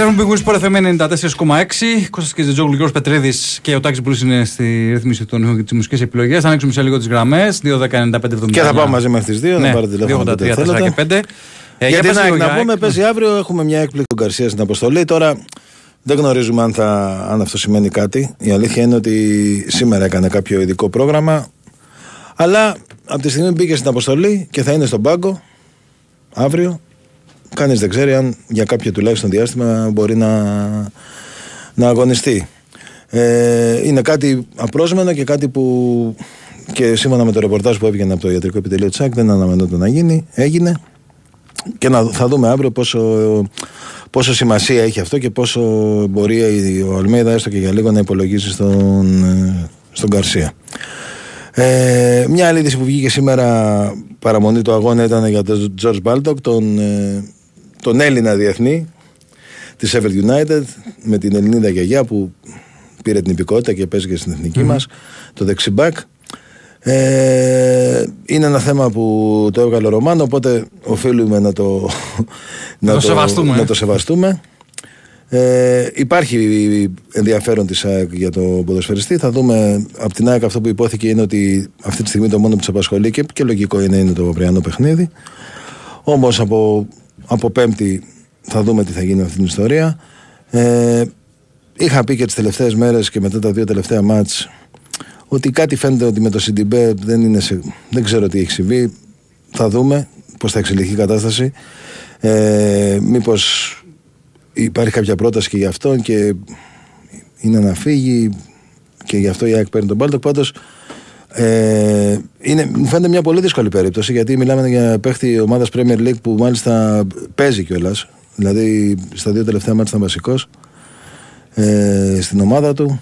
any. Λοιπόν, επιστρέφουμε που Sport FM 94,6. Κώστας και Ζετζόγλου, Γιώργος Πετρίδης και ο Τάκης Μπρούς είναι στη ρύθμιση των ήχων και τις μουσικές επιλογές. Θα ανοίξουμε σε λίγο τις γραμμές. 2.10.95.70. Και θα πάμε μαζί μέχρι τις 2 Ναι, να πάρετε τηλέφωνο. 2.83, όποτε 4 και θέλετε. 5. Ε, Γιατί πες να, λίγο, να Γιάκ. πούμε, παίζει αύριο, έχουμε μια έκπληξη του Γκαρσία στην αποστολή. Τώρα δεν γνωρίζουμε αν, θα, αν αυτό σημαίνει κάτι. Η αλήθεια είναι ότι σήμερα έκανε κάποιο ειδικό πρόγραμμα. Αλλά από τη στιγμή που μπήκε στην αποστολή και θα είναι στον πάγκο αύριο, κανείς δεν ξέρει αν για κάποιο τουλάχιστον διάστημα μπορεί να, να αγωνιστεί. Ε, είναι κάτι απρόσμενο και κάτι που και σύμφωνα με το ρεπορτάζ που έβγαινε από το ιατρικό επιτελείο Τσάκ δεν αναμενόταν να γίνει. Έγινε και να, θα δούμε αύριο πόσο, πόσο σημασία έχει αυτό και πόσο μπορεί ο Αλμέιδα έστω και για λίγο να υπολογίσει στον, ε, στον Καρσία. Ε, μια άλλη είδηση που βγήκε σήμερα παραμονή του αγώνα ήταν για τον George Baldock, τον, ε, τον Έλληνα διεθνή της Sheffield United με την Ελληνίδα γιαγιά που πήρε την υπηκότητα και παίζει και στην εθνική μας το δεξιμπάκ ε, είναι ένα θέμα που το έβγαλε ο Ρωμάνο οπότε οφείλουμε να το, το σεβαστούμε, να ε. το σεβαστούμε ε, υπάρχει ενδιαφέρον της ΑΕΚ για το ποδοσφαιριστή. Θα δούμε από την ΑΕΚ αυτό που υπόθηκε είναι ότι αυτή τη στιγμή το μόνο που του απασχολεί και, και λογικό είναι, είναι το αυριανό παιχνίδι. Όμως από, από Πέμπτη θα δούμε τι θα γίνει με αυτή την ιστορία. Ε, είχα πει και τις τελευταίες μέρες και μετά τα δύο τελευταία μάτς ότι κάτι φαίνεται ότι με το Σιντιμπέ δεν, είναι σε, δεν ξέρω τι έχει συμβεί. Θα δούμε πώς θα εξελιχθεί η κατάσταση. Ε, μήπως υπάρχει κάποια πρόταση και γι' αυτόν και είναι να φύγει και γι' αυτό η ΑΕΚ παίρνει τον Μπάλτοκ. Πάντως ε, είναι, μου φαίνεται μια πολύ δύσκολη περίπτωση γιατί μιλάμε για παίχτη ομάδας Premier League που μάλιστα παίζει κιόλας. Δηλαδή στα δύο τελευταία μάτια ήταν βασικός ε, στην ομάδα του.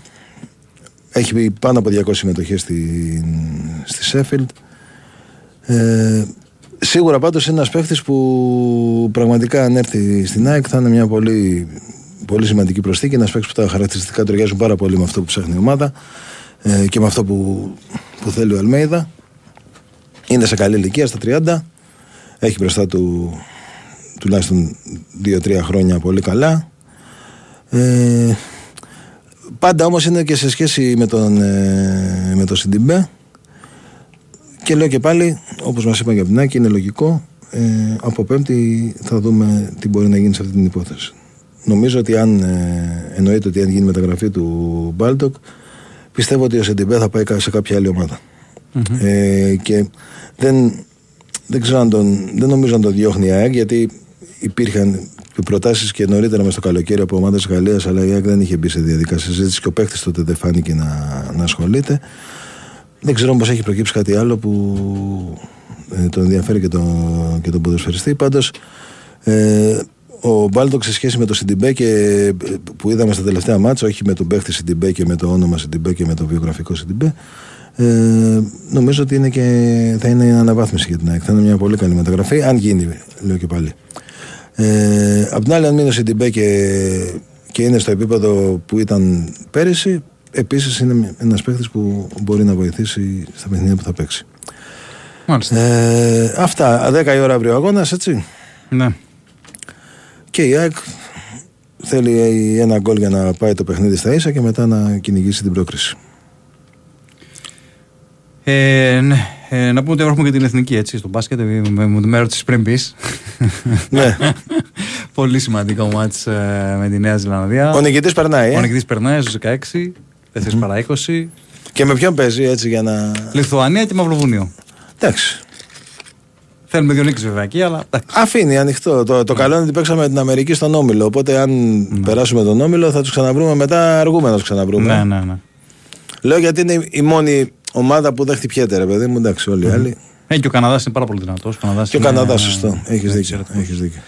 Έχει πάνω από 200 συμμετοχές στη, στη Sheffield. Ε, Σίγουρα πάντως είναι ένας παίχτης που πραγματικά αν έρθει στην ΑΕΚ θα είναι μια πολύ, πολύ σημαντική προσθήκη. Ένας παίχτης που τα χαρακτηριστικά ταιριάζουν πάρα πολύ με αυτό που ψάχνει η ομάδα ε, και με αυτό που, που θέλει ο Αλμέιδα. Είναι σε καλή ηλικία, στα 30. Έχει μπροστά του τουλάχιστον 2-3 χρόνια πολύ καλά. Ε, πάντα όμως είναι και σε σχέση με τον, ε, με τον Σιντιμπέ και λέω και πάλι, όπως μας είπαν και από την Άκη, είναι λογικό. Ε, από Πέμπτη θα δούμε τι μπορεί να γίνει σε αυτή την υπόθεση. Νομίζω ότι αν ε, εννοείται ότι αν γίνει μεταγραφή του Μπάλτοκ, πιστεύω ότι ο Σιντιμπέ θα πάει σε κάποια άλλη ομάδα. Ε, και δεν, δεν, ξέρω αν τον, δεν νομίζω να τον διώχνει η ΑΕΚ, γιατί υπήρχαν προτάσεις και νωρίτερα μες στο καλοκαίρι από ομάδες Γαλλίας, αλλά η ΑΕΚ δεν είχε μπει σε διαδικασία συζήτησης και ο παίχτης τότε δεν φάνηκε να, να ασχολείται. Δεν ξέρω πως έχει προκύψει κάτι άλλο που ε, τον ενδιαφέρει και, το, και τον ποδοσφαιριστή. Πάντως, ε, ο Μπάλντοκ σε σχέση με το Σιντιμπέ και, ε, που είδαμε στα τελευταία μάτσα, όχι με τον παίχτη Σιντιμπέ και με το όνομα Σιντιμπέ και με το βιογραφικό Σιντιμπέ, ε, νομίζω ότι είναι και, θα είναι αναβάθμιση για την ΑΕΚ. Θα είναι μια πολύ καλή μεταγραφή, αν γίνει, λέω και πάλι. Ε, απ' την άλλη, αν μείνει ο Σιντιμπέ και, και είναι στο επίπεδο που ήταν πέρυσι, επίσης είναι ένας παίχτης που μπορεί να βοηθήσει στα παιχνίδια που θα παίξει. Μάλιστα. Ε, αυτά. 10 η ώρα αύριο αγώνας, έτσι. Ναι. Και η ΑΕΚ θέλει ένα γκολ για να πάει το παιχνίδι στα ίσα και μετά να κυνηγήσει την πρόκριση. Ε, ναι. Ε, να πούμε ότι έχουμε και την εθνική έτσι στο μπάσκετ. Με, με, με ρώτησε πριν πει. ναι. Πολύ σημαντικό μάτς ε, με τη Νέα Ζηλανδία. Ο νικητής περνάει, Ο ε. νικητής περνάει στους 16, 4 παρά 20. Και με ποιον παίζει έτσι για να. Λιθουανία και Μαυροβουνίο. Εντάξει. Θέλουμε δύο νίκες βέβαια εκεί, αλλά εντάξει. Αφήνει ανοιχτό. Το, το καλό είναι ότι παίξαμε την Αμερική στον Όμιλο. Οπότε αν περάσουμε τον Όμιλο θα τους ξαναβρούμε μετά. Αργούμε να τους ξαναβρούμε. Ναι, ναι, ναι. Λέω γιατί είναι η μόνη ομάδα που δεν χτυπιέται, ρε παιδί μου. Εντάξει, όλοι οι άλλοι. Ε, και ο Καναδάς είναι πάρα πολύ δυνατός. Και ο Καναδάς, σωστό. Έχεις δίκιο. Έχεις δίκιο.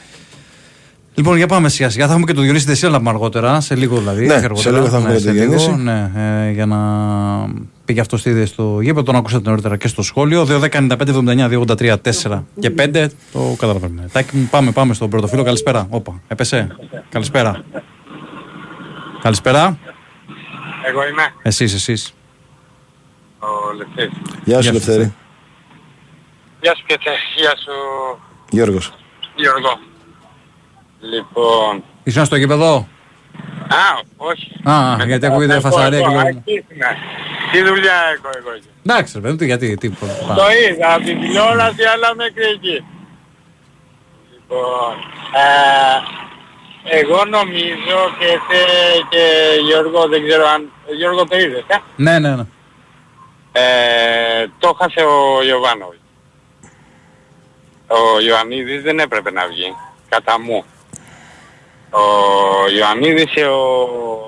Λοιπόν, για πάμε σιγά σιγά. Θα έχουμε και το Διονύση Δεσίλα να πούμε αργότερα, σε λίγο δηλαδή. Ναι, όχι σε αργότερα. λίγο θα έχουμε και σε το λίγο, Διονύση. Ναι, ε, για να πήγε αυτός στη στο γήπεδο. Τον ακούσατε νωρίτερα και στο σχόλιο. 2-10-95-79-283-4 και 5. Το καταλαβαίνουμε. Τάκη μου, πάμε, πάμε στον πρώτο φίλο. Καλησπέρα. Όπα, έπεσε. Καλησπέρα. Καλησπέρα. Εγώ είμαι Εσείς, εσείς. ο Λευτέρης. Γεια σου, Γεια σου, Λευτέρη. Γεια σου Πιέτε, γεια σου Γιώργος. Γιώργο. Λοιπόν... Ήσουν στο γήπεδο; Α, όχι. Α, Με- γιατί ακούγεται εγώ, φασαρία εγώ, και λόγω- εκεί ήμουνα. Τι δουλειά έχω εγώ εκεί. Εντάξει, ρε παιδί, τι, γιατί, τι. Το είδα από την τηλεόραση αλλά μέχρι εκεί. Λοιπόν, ε, εγώ νομίζω και θε και Γιώργο, δεν ξέρω αν... Γιώργο το είδες, ε; Ναι, ναι, ναι. Ε, το χάσε ο Ιωβάνοβιτς. Ο Ιωαννίδης δεν έπρεπε να βγει, κατά μου. Ο Ιωαννίδης και ο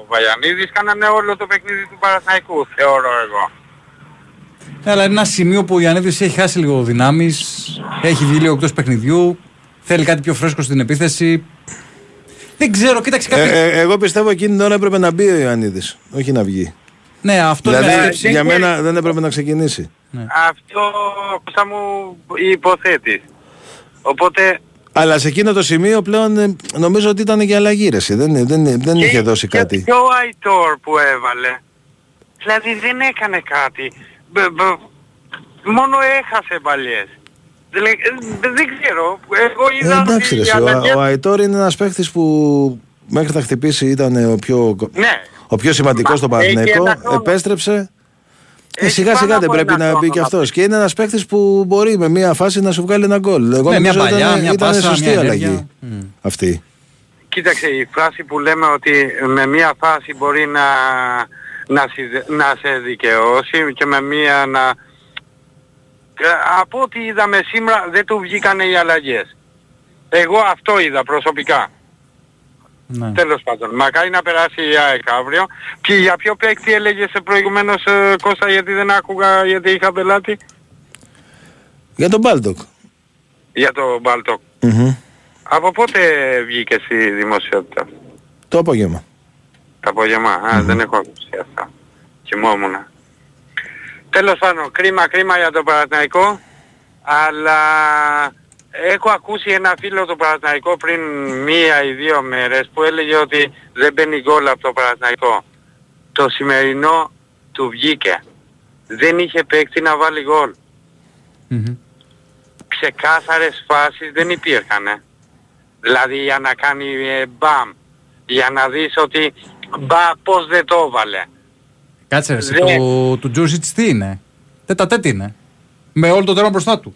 Βαγιανίδης κάνανε όλο το παιχνίδι του Παναθηναϊκού, θεωρώ εγώ. Ναι, αλλά είναι ένα σημείο που ο Ιωαννίδης έχει χάσει λίγο δυνάμεις, έχει βγει λίγο εκτός παιχνιδιού, θέλει κάτι πιο φρέσκο στην επίθεση. Δεν ξέρω, κοίταξε κάτι. Ε, ε, εγώ πιστεύω εκείνη την ώρα έπρεπε να μπει ο Ιωαννίδης, όχι να βγει. ναι, αυτό είναι μια Δηλαδή σκέψη. για δεν- μένα δεν έπρεπε να ξεκινήσει. Αυτό θα μου υποθέτεις. Οπότε Αλλά σε εκείνο το σημείο πλέον ε, νομίζω ότι ήταν και αλλαγή ρε, εσύ. Δεν, δεν, δεν είχε δώσει και, κάτι. Και ο Αϊτόρ που έβαλε. Δηλαδή δεν έκανε κάτι. Μπ- μπ- μόνο έχασε παλιές. Δηλαδή, ε, δεν ξέρω. Εγώ Ε, είδα εντάξει ρε, ότι οι εσύ, ο, αλλαγές- ο Αϊτόρ είναι ένας παίχτης που μέχρι να χτυπήσει ήταν ο πιο, Ναι. ο πιο σημαντικός στο Μα, έχει Παναθηναϊκό. ένα χρόνο. Επέστρεψε. Ε, Έχει σιγά πάνω σιγά δεν από πρέπει ένα να μπει χρόνο και να αυτός. Και είναι ένας παίχτης που μπορεί με μια φάση να σου βγάλει ένα γκολ. Εγώ Ναι, μια νομίζω παλιά, ήταν, μια ήταν πάσα, σωστή μια αλλαγή ενέργεια. Μμ. αυτή. Κοίταξε η φράση που λέμε ότι με μία φάση μπορεί να, να, συ- να σε δικαιώσει και με μία να... Ε, Από ό,τι είδαμε σήμερα δεν του βγήκανε οι αλλαγές. Εγώ αυτό είδα προσωπικά. Ναι. Τέλος πάντων. Μακάρι να περάσει η ΑΕΚ αύριο. Και για ποιο παίκτη έλεγες προηγουμένως ε, Κώστα γιατί δεν άκουγα γιατί είχα πελάτη; Για τον Μπάλτοκ. Για το Μπάλτοκ. Μμμ. Από πότε βγήκε στη δημοσιότητα; Το απόγευμα. Το απόγευμα. Α, δεν έχω ακούσει αυτά. Κοιμόμουν. Τέλος πάντων, κρίμα κρίμα για το Παναθηναϊκό, αλλά έχω ακούσει ένα φίλο του Παναθηναϊκό πριν μία ή δύο μέρες που έλεγε ότι δεν μπαίνει γκολ από το Παναθηναϊκό. Το σημερινό του βγήκε. Δεν είχε παίκτη να βάλει γκολ. Μμμ. Ξεκάθαρες φάσεις δεν υπήρχαν. ε. Δηλαδή για να κάνει ε, μπαμ. Για να δεις ότι μπα πώς δεν το έβαλε. Κάτσε ρε, εσύ, Δεν- το, του Τζούσιτς τι είναι; Τέτα τέτ είναι. Με όλο το τέρμα μπροστά του.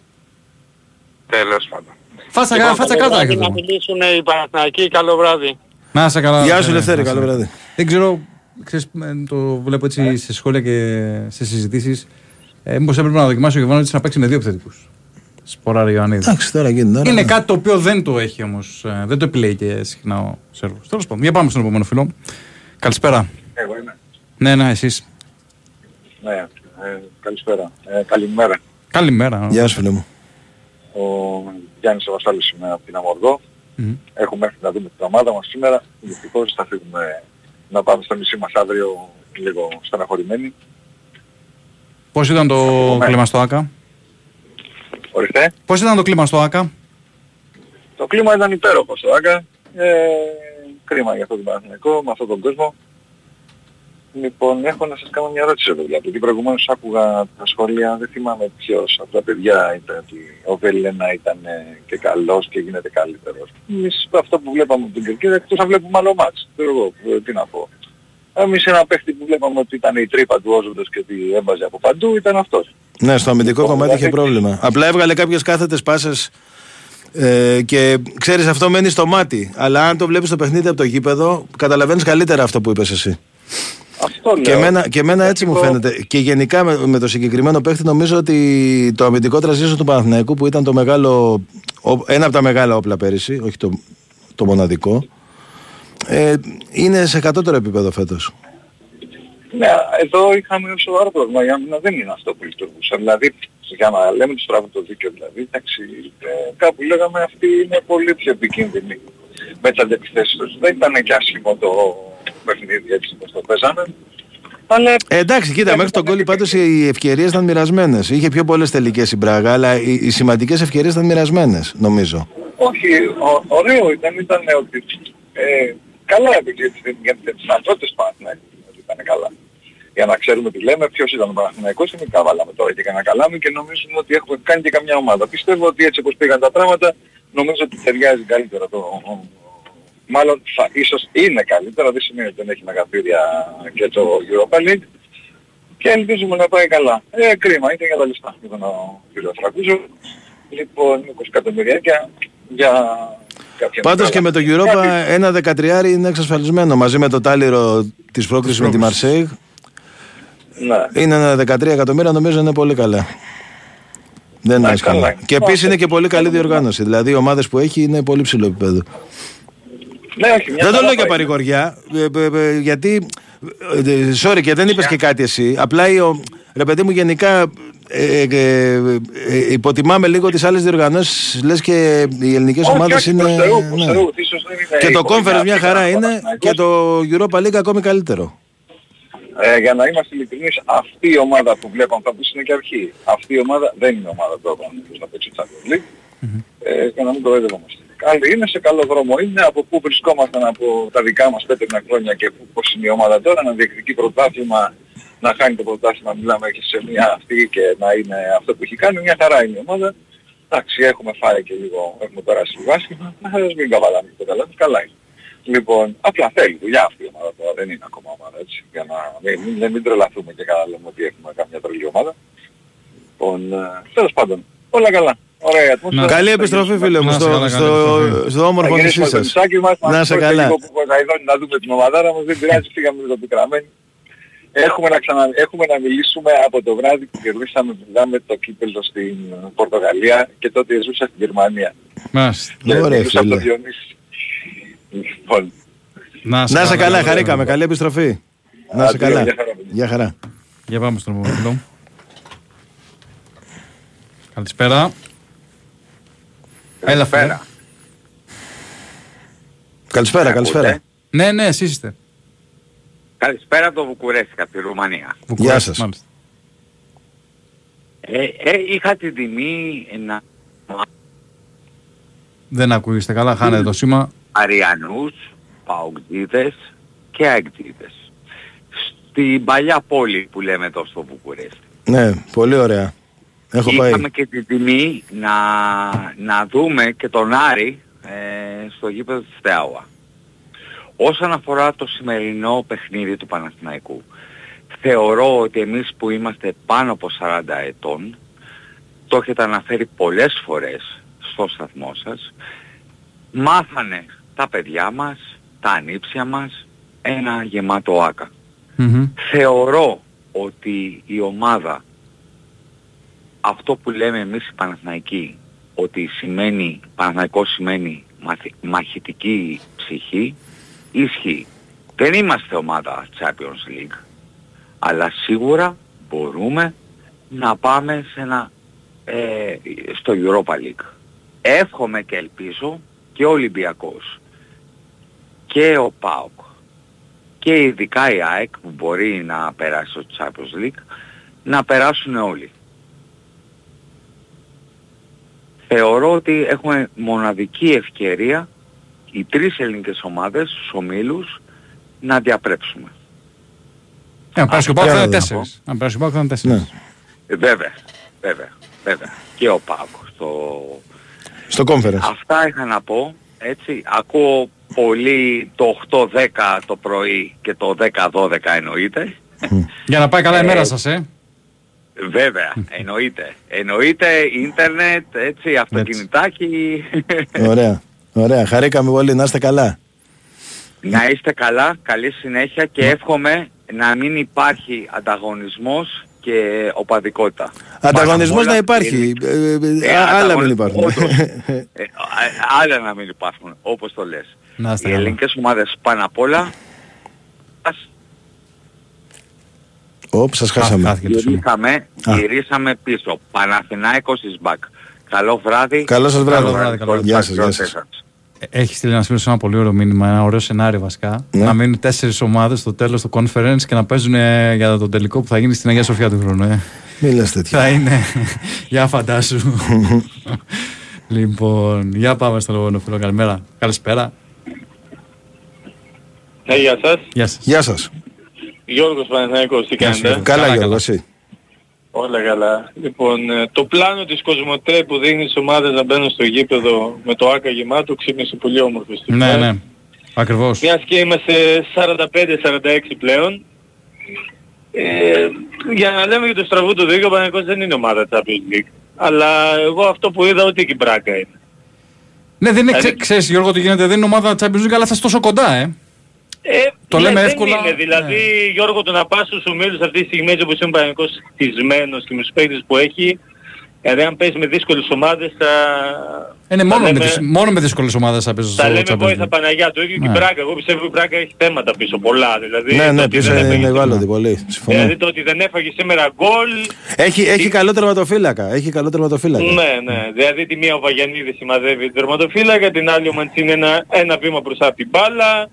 Τέλος πάντων. Φάτσα, Λοιπόν, φάτσα καλό κάτω βράδυ έχετε. Να μιλήσουν οι Παναθηναϊκοί. Καλό βράδυ. Να σε καλά. Γεια σου ε, Λευτέρη, να σε- καλό βράδυ. Δεν ξέρω, ξέρεις, ε, το βλέπω έτσι σε σχόλια και σε συζητήσεις. Ε, μήπως έπρεπε να δοκιμάσει ο Γιωβάνοβιτς να παίξει με δύο επιθετικούς. Σποράρη Ιωαννίδης. Εντάξει τώρα γίνει τώρα. Είναι κάτι το οποίο δεν το έχει όμως. δεν το επιλέγει και συχνά ο Σέρβος. Τέλος πάντων, για πάμε στον επόμενο φίλο. Καλησπέρα. Εγώ είμαι. Ναι, ναι, εσείς. Ναι, ε, καλησπέρα. Ε, καλημέρα. Καλημέρα. Γεια σου φίλε μου. Ο Γιάννης Βασάλης είμαι από την Αμορδό. Μμμ. Έχουμε έρθει να δούμε την ομάδα μας σήμερα. Δυστυχώς θα φύγουμε να πάμε στο νησί μας αύριο λίγο στεναχωρημένοι. Πώς ήταν το Ναι. κλίμα στο ΑΚΑ. Ορίστε. Πώς ήταν το κλίμα στο ΑΚΑ. Το κλίμα ήταν υπέροχο στο Άκα. Ε, κρίμα για αυτό το Παναθηναϊκό, με αυτόν τον κόσμο. Λοιπόν, έχω να σας κάνω μια ερώτηση εδώ, γιατί προηγουμένως άκουγα τα σχόλια, δεν θυμάμαι ποιος από τα παιδιά είπε ότι ο Βελένα ήταν ε, και καλός και γίνεται καλύτερος. Εμείς αυτό που βλέπαμε από την Κερκίδα, εκτός να βλέπουμε άλλο μάτς. Ξέρω εγώ, ε, τι να πω. Εμείς ένα παίχτη που βλέπαμε ότι ήταν η τρύπα του Όζοντος και ότι έβαζε από παντού ήταν αυτός. Ναι, στο αμυντικό Λοιπόν, κομμάτι είχε δηλαδή- πρόβλημα. Απλά έβγαλε κάποιες κάθετες πάσες ε, και ξέρεις αυτό μένει στο μάτι. Αλλά αν το βλέπεις στο παιχνίδι από το γήπεδο, καταλαβαίνεις καλύτερα αυτό που είπες εσύ. Αυτό λέω. Και εμένα, και εμένα έτσι μου Εγώ- φαίνεται. Και γενικά με, με το συγκεκριμένο παίχτη νομίζω ότι το αμυντικό τραζίσιο του Παναθηναϊκού που ήταν το μεγάλο, ο- ένα από τα μεγάλα όπλα πέρυσι, όχι το, το μοναδικό, ε, είναι σε κατώτερο επίπεδο φέτος. Ναι, εδώ είχαμε ένα σοβαρό πρόβλημα. Για μένα δεν είναι αυτό που λειτουργούσε. Δηλαδή, για να λέμε τους τράβου το δίκαιο, δηλαδή, εντάξει, ε, κάπου λέγαμε αυτοί είναι πολύ πιο επικίνδυνοι. με τις αντεπιθέσεις τους. Δεν ήταν και άσχημο το παιχνίδι έτσι όπως το παίζανε. Αλλά Ε, εντάξει, κοίτα, μέχρι τον κόλλη πάντως οι ευκαιρίες ήταν μοιρασμένες. Είχε πιο πολλές τελικές η Μπράγα, αλλά οι, οι σημαντικές ευκαιρίες ήταν μοιρασμένες, νομίζω. όχι, ο, ωραίο ήταν, ήταν ότι ε, καλά έπαιξε για τις- για τις δυνατότητες του Παναθηναϊκού, ότι ήταν καλά. Για να ξέρουμε τι λέμε, ποιος ήταν ο Παναθηναϊκός, εμείς τα βάλαμε τώρα και κανένα καλάμι και νομίζουμε ότι έχουμε κάνει και καμιά ομάδα. Πιστεύω ότι έτσι όπως πήγαν τα πράγματα, νομίζω ότι ταιριάζει καλύτερα το... Μάλλον θα, ίσως είναι καλύτερα, δεν σημαίνει ότι δεν έχει μεγαθύρια και το Europa League και ελπίζουμε να πάει καλά. Ε, κρίμα, είναι για τα λεφτά, είπε ο κ. Φραγκούζο. Λοιπόν, 20 εκατομμυριάκια για κάποια Πάντως και μεγάλα. με το Europa Κάτι- ένα δεκατριάρι είναι εξασφαλισμένο μαζί με το τάλιρο της πρόκρισης με τη Μαρσέιγ. Ναι. Είναι ένα 13 εκατομμύρια, νομίζω είναι πολύ καλά. Δεν είναι Ναι, άσχημα. καλά. Και επίσης είναι και πολύ καλή διοργάνωση. Δηλαδή οι ομάδες που έχει είναι πολύ ψηλό επίπεδο. Ναι, όχι, μια Δεν το χαρά λέω για πάει. παρηγοριά, ε, ε, ε, γιατί. ε, Sorry και δεν είπες και κάτι εσύ. Απλά η ο- ρε παιδί μου γενικά ε, ε, ε, ε, υποτιμάμε λίγο τις άλλες διοργανώσεις. Λες και οι ελληνικές Όχι, ομάδες όχι, είναι. προς Θεού, προς ναι. Θεού, ίσως δεν είναι Και το εύκολο Conference να μια πει χαρά κανένας είναι Παναθηναϊκός. και το Europa League ακόμη καλύτερο. Ε, για να είμαστε ειλικρινείς, αυτή η ομάδα που βλέπαμε, θα πεις είναι και αρχή. Αυτή η ομάδα δεν είναι ομάδα του Παναθηναϊκούς να παίξει Champions League. Ε, για να μην το έδευομαστε. Καλή είναι, σε καλό δρόμο είναι, από πού βρισκόμασταν από τα δικά μας πέτρινα χρόνια και πού, πώς είναι η ομάδα τώρα, να διεκδικεί πρωτάθλημα, να χάνει το πρωτάθλημα, μιλάμε και σε μια αυτή και να είναι αυτό που έχει κάνει, μια χαρά είναι η ομάδα. Εντάξει, έχουμε φάει και λίγο, έχουμε περάσει λίγο άσχημα, ας μην καβαλάμε και το καλά, καλά είναι. Λοιπόν, απλά θέλει δουλειά αυτή η ομάδα τώρα, δεν είναι ακόμα ομάδα έτσι, για να μην, μην, μην τρελαθούμε και καλά λέμε ότι έχουμε καμιά τρελή ομάδα. Λοιπόν, ε, τέλος πάντων, όλα καλά. Ωραία η ατμόσφαιρα. Καλή Θα επιστροφή, γυρίσουμε- φίλε μου, Να σε στο, καλά, καλή στο, επιστροφή. στο όμορφο θα νησί γυρίσουμε στο σας. νησάκι μας, Να μας είσαι σηκώστε καλά. λίγο που Ποσαϊδόνη να δούμε την ομαδάρα μας, δεν πειράζει, φύγαμε λίγο πικραμένοι. Έχουμε να, ξανα... Έχουμε να μιλήσουμε από το βράδυ που κερδίσαμε μιλάμε το κύπελο στην Πορτογαλία και τότε ζούσα στην Γερμανία. Μάλιστα. Και Ωραία, μιλούσα από το φίλε. Διονύση. Λοιπόν, Να Να είσαι καλά, χαρήκαμε. Καλή επιστροφή. Να είσαι Αντίο, καλά. γεια χαρά, παιδιά. Γεια χαρά. Για πάμε στον επόμενο φίλο. Καλησπέρα. Έλα, φίλε. Καλησπέρα. Καλησπέρα, καλησπέρα. Ακούτε; Ναι, ναι, εσείς είστε. Καλησπέρα από το Βουκουρέστι, από τη Ρουμανία. Βουκουρέστι, σας. μάλιστα. Ε, ε, είχα την τιμή να Δεν ακούγεστε καλά, χάνετε το σήμα. Αριανούς, Παοκτζίδες και Αεκτζίδες. Στην παλιά πόλη που λέμε εδώ στο Βουκουρέστι. Ναι, πολύ ωραία. Έχω πάει. Είχαμε και την τιμή να, να δούμε και τον Άρη ε, στο γήπεδο της Θεάουα. Όσον αφορά το σημερινό παιχνίδι του Παναθηναϊκού, θεωρώ ότι εμείς που είμαστε πάνω από 40 ετών, το έχετε αναφέρει πολλές φορές στο σταθμό σας, μάθανε τα παιδιά μας, τα ανήψια μας, ένα γεμάτο άκα. Μμμ. Θεωρώ ότι η ομάδα αυτό που λέμε εμείς οι Παναθηναϊκοί ότι σημαίνει, Παναθηναϊκός σημαίνει μαθη- μαχητική ψυχή ισχύει. Δεν είμαστε ομάδα Champions League αλλά σίγουρα μπορούμε να πάμε σε ένα, ε, στο Europa League. Εύχομαι και ελπίζω και ο Ολυμπιακός και ο ΠΑΟΚ και ειδικά η ΑΕΚ που μπορεί να περάσει στο Champions League να περάσουν όλοι. Θεωρώ ότι έχουμε μοναδική ευκαιρία οι τρεις ελληνικές ομάδες, τους ομίλους, να διαπρέψουμε. Ε, να περάσει ο Πάοκ θα είναι να τέσσερις. Να περάσει ο Πάοκ θα είναι τέσσερις. Ναι. Ε, βέβαια, βέβαια, βέβαια. Και ο ΠΑΟΚ. Στο... Στο conference. Αυτά είχα να πω. Έτσι, ακούω πολύ το 8-10 το πρωί και το 10-12 εννοείται. Για να πάει καλά η Ε, μέρα σας, ε. Βέβαια, εννοείται. Εννοείται ίντερνετ, έτσι, αυτοκινητάκι. Ωραία. Ωραία. Χαρήκαμε πολύ. Να είστε καλά. να είστε καλά, καλή συνέχεια και εύχομαι να μην υπάρχει ανταγωνισμός και οπαδικότητα. Ανταγωνισμός Πάνω να απ' όλα, υπάρχει. η- Ε, ε, Ε, α- Άλλα ανταγωνι- μην υπάρχουν. όντως. Ε, α- άλλα να μην υπάρχουν, όπως το λες. Να είστε Οι καλά. ελληνικές ομάδες πάνω απ' όλα ας Όπ, σας χάσαμε. Χάθηκε το σήμα. γυρίσαμε, Α. γυρίσαμε πίσω. Παναθηνάικος is back. Καλό βράδυ. Καλό σας βράδυ. Καλό βράδυ, καλό βράδυ. Γεια σας, γεια σας. σας. Έχεις στείλει ένας φίλος ένα πολύ ωραίο μήνυμα, ένα ωραίο σενάριο βασικά. Ναι. Να μείνουν τέσσερις ομάδες στο τέλος του conference και να παίζουν ε, για τον τελικό που θα γίνει στην Αγία Σοφιά του χρόνου. Ε. Μην λες τέτοια. Θα είναι. για φαντάσου. λοιπόν, για πάμε στον λόγο φίλο. Καλημέρα. Καλησπέρα. Ναι, γεια σας. Γεια σας. Γεια σας. Γιώργος Παναθηναϊκός, τι Γεια σου, κάνετε; Γιώργο. Καλά καλά. Γιώργος, εσύ. Όλα καλά. Λοιπόν, ε, το πλάνο της Κοσμοτέ που δίνει στις ομάδες να μπαίνουν στο γήπεδο με το άκα γεμάτο ξύπνησε πολύ όμορφο στην Ναι, ώρα. ναι. Ακριβώς. Μιας και είμαστε 45-46 πλέον. Ε, για να λέμε για το στραβού του δίκαιο, ο Παναθηναϊκός δεν είναι ομάδα Champions League. Αλλά εγώ αυτό που είδα ότι η μπράκα είναι. Ναι, δεν είναι. Δηλαδή- Ξέρεις, Γιώργο, τι γίνεται. Δεν είναι ομάδα Champions League, αλλά θα είσαι τόσο κοντά, ε. Ε, Το ναι, λέμε δεν εύκολα. Είναι. Δηλαδή, Ναι. Γιώργο, το να πας στους ομίλους αυτή τη στιγμή έτσι όπως είναι ο Παναγικός χτισμένος και με τους παίκτες που έχει, δηλαδή αν παίζεις με δύσκολες ομάδες θα... Είναι θα μόνο, με, λέμε- τις, μόνο με δύσκολες ομάδες θα παίζει Θα στο λέμε Champions πόηθα League. Παναγιά. Το ίδιο και η Ναι. Μπράκα. Εγώ πιστεύω ότι η Μπράκα έχει θέματα πίσω πολλά. Δηλαδή, Ναι, το ναι, ότι πίσω δεν έφαγε είναι σήμερα- ευάλωτη πολύ. Συμφωνώ. Δηλαδή το ότι δεν έφαγε σήμερα γκολ. Έχει, έχει καλό τερματοφύλακα. Έχει καλό τερματοφύλακα. Ναι, ναι. Δηλαδή τη μία ο Βαγιανίδης σημαδεύει την τερματοφύλακα, την άλλη ο Μαντσίνη ένα, ένα βήμα μπροστά από την μπάλα.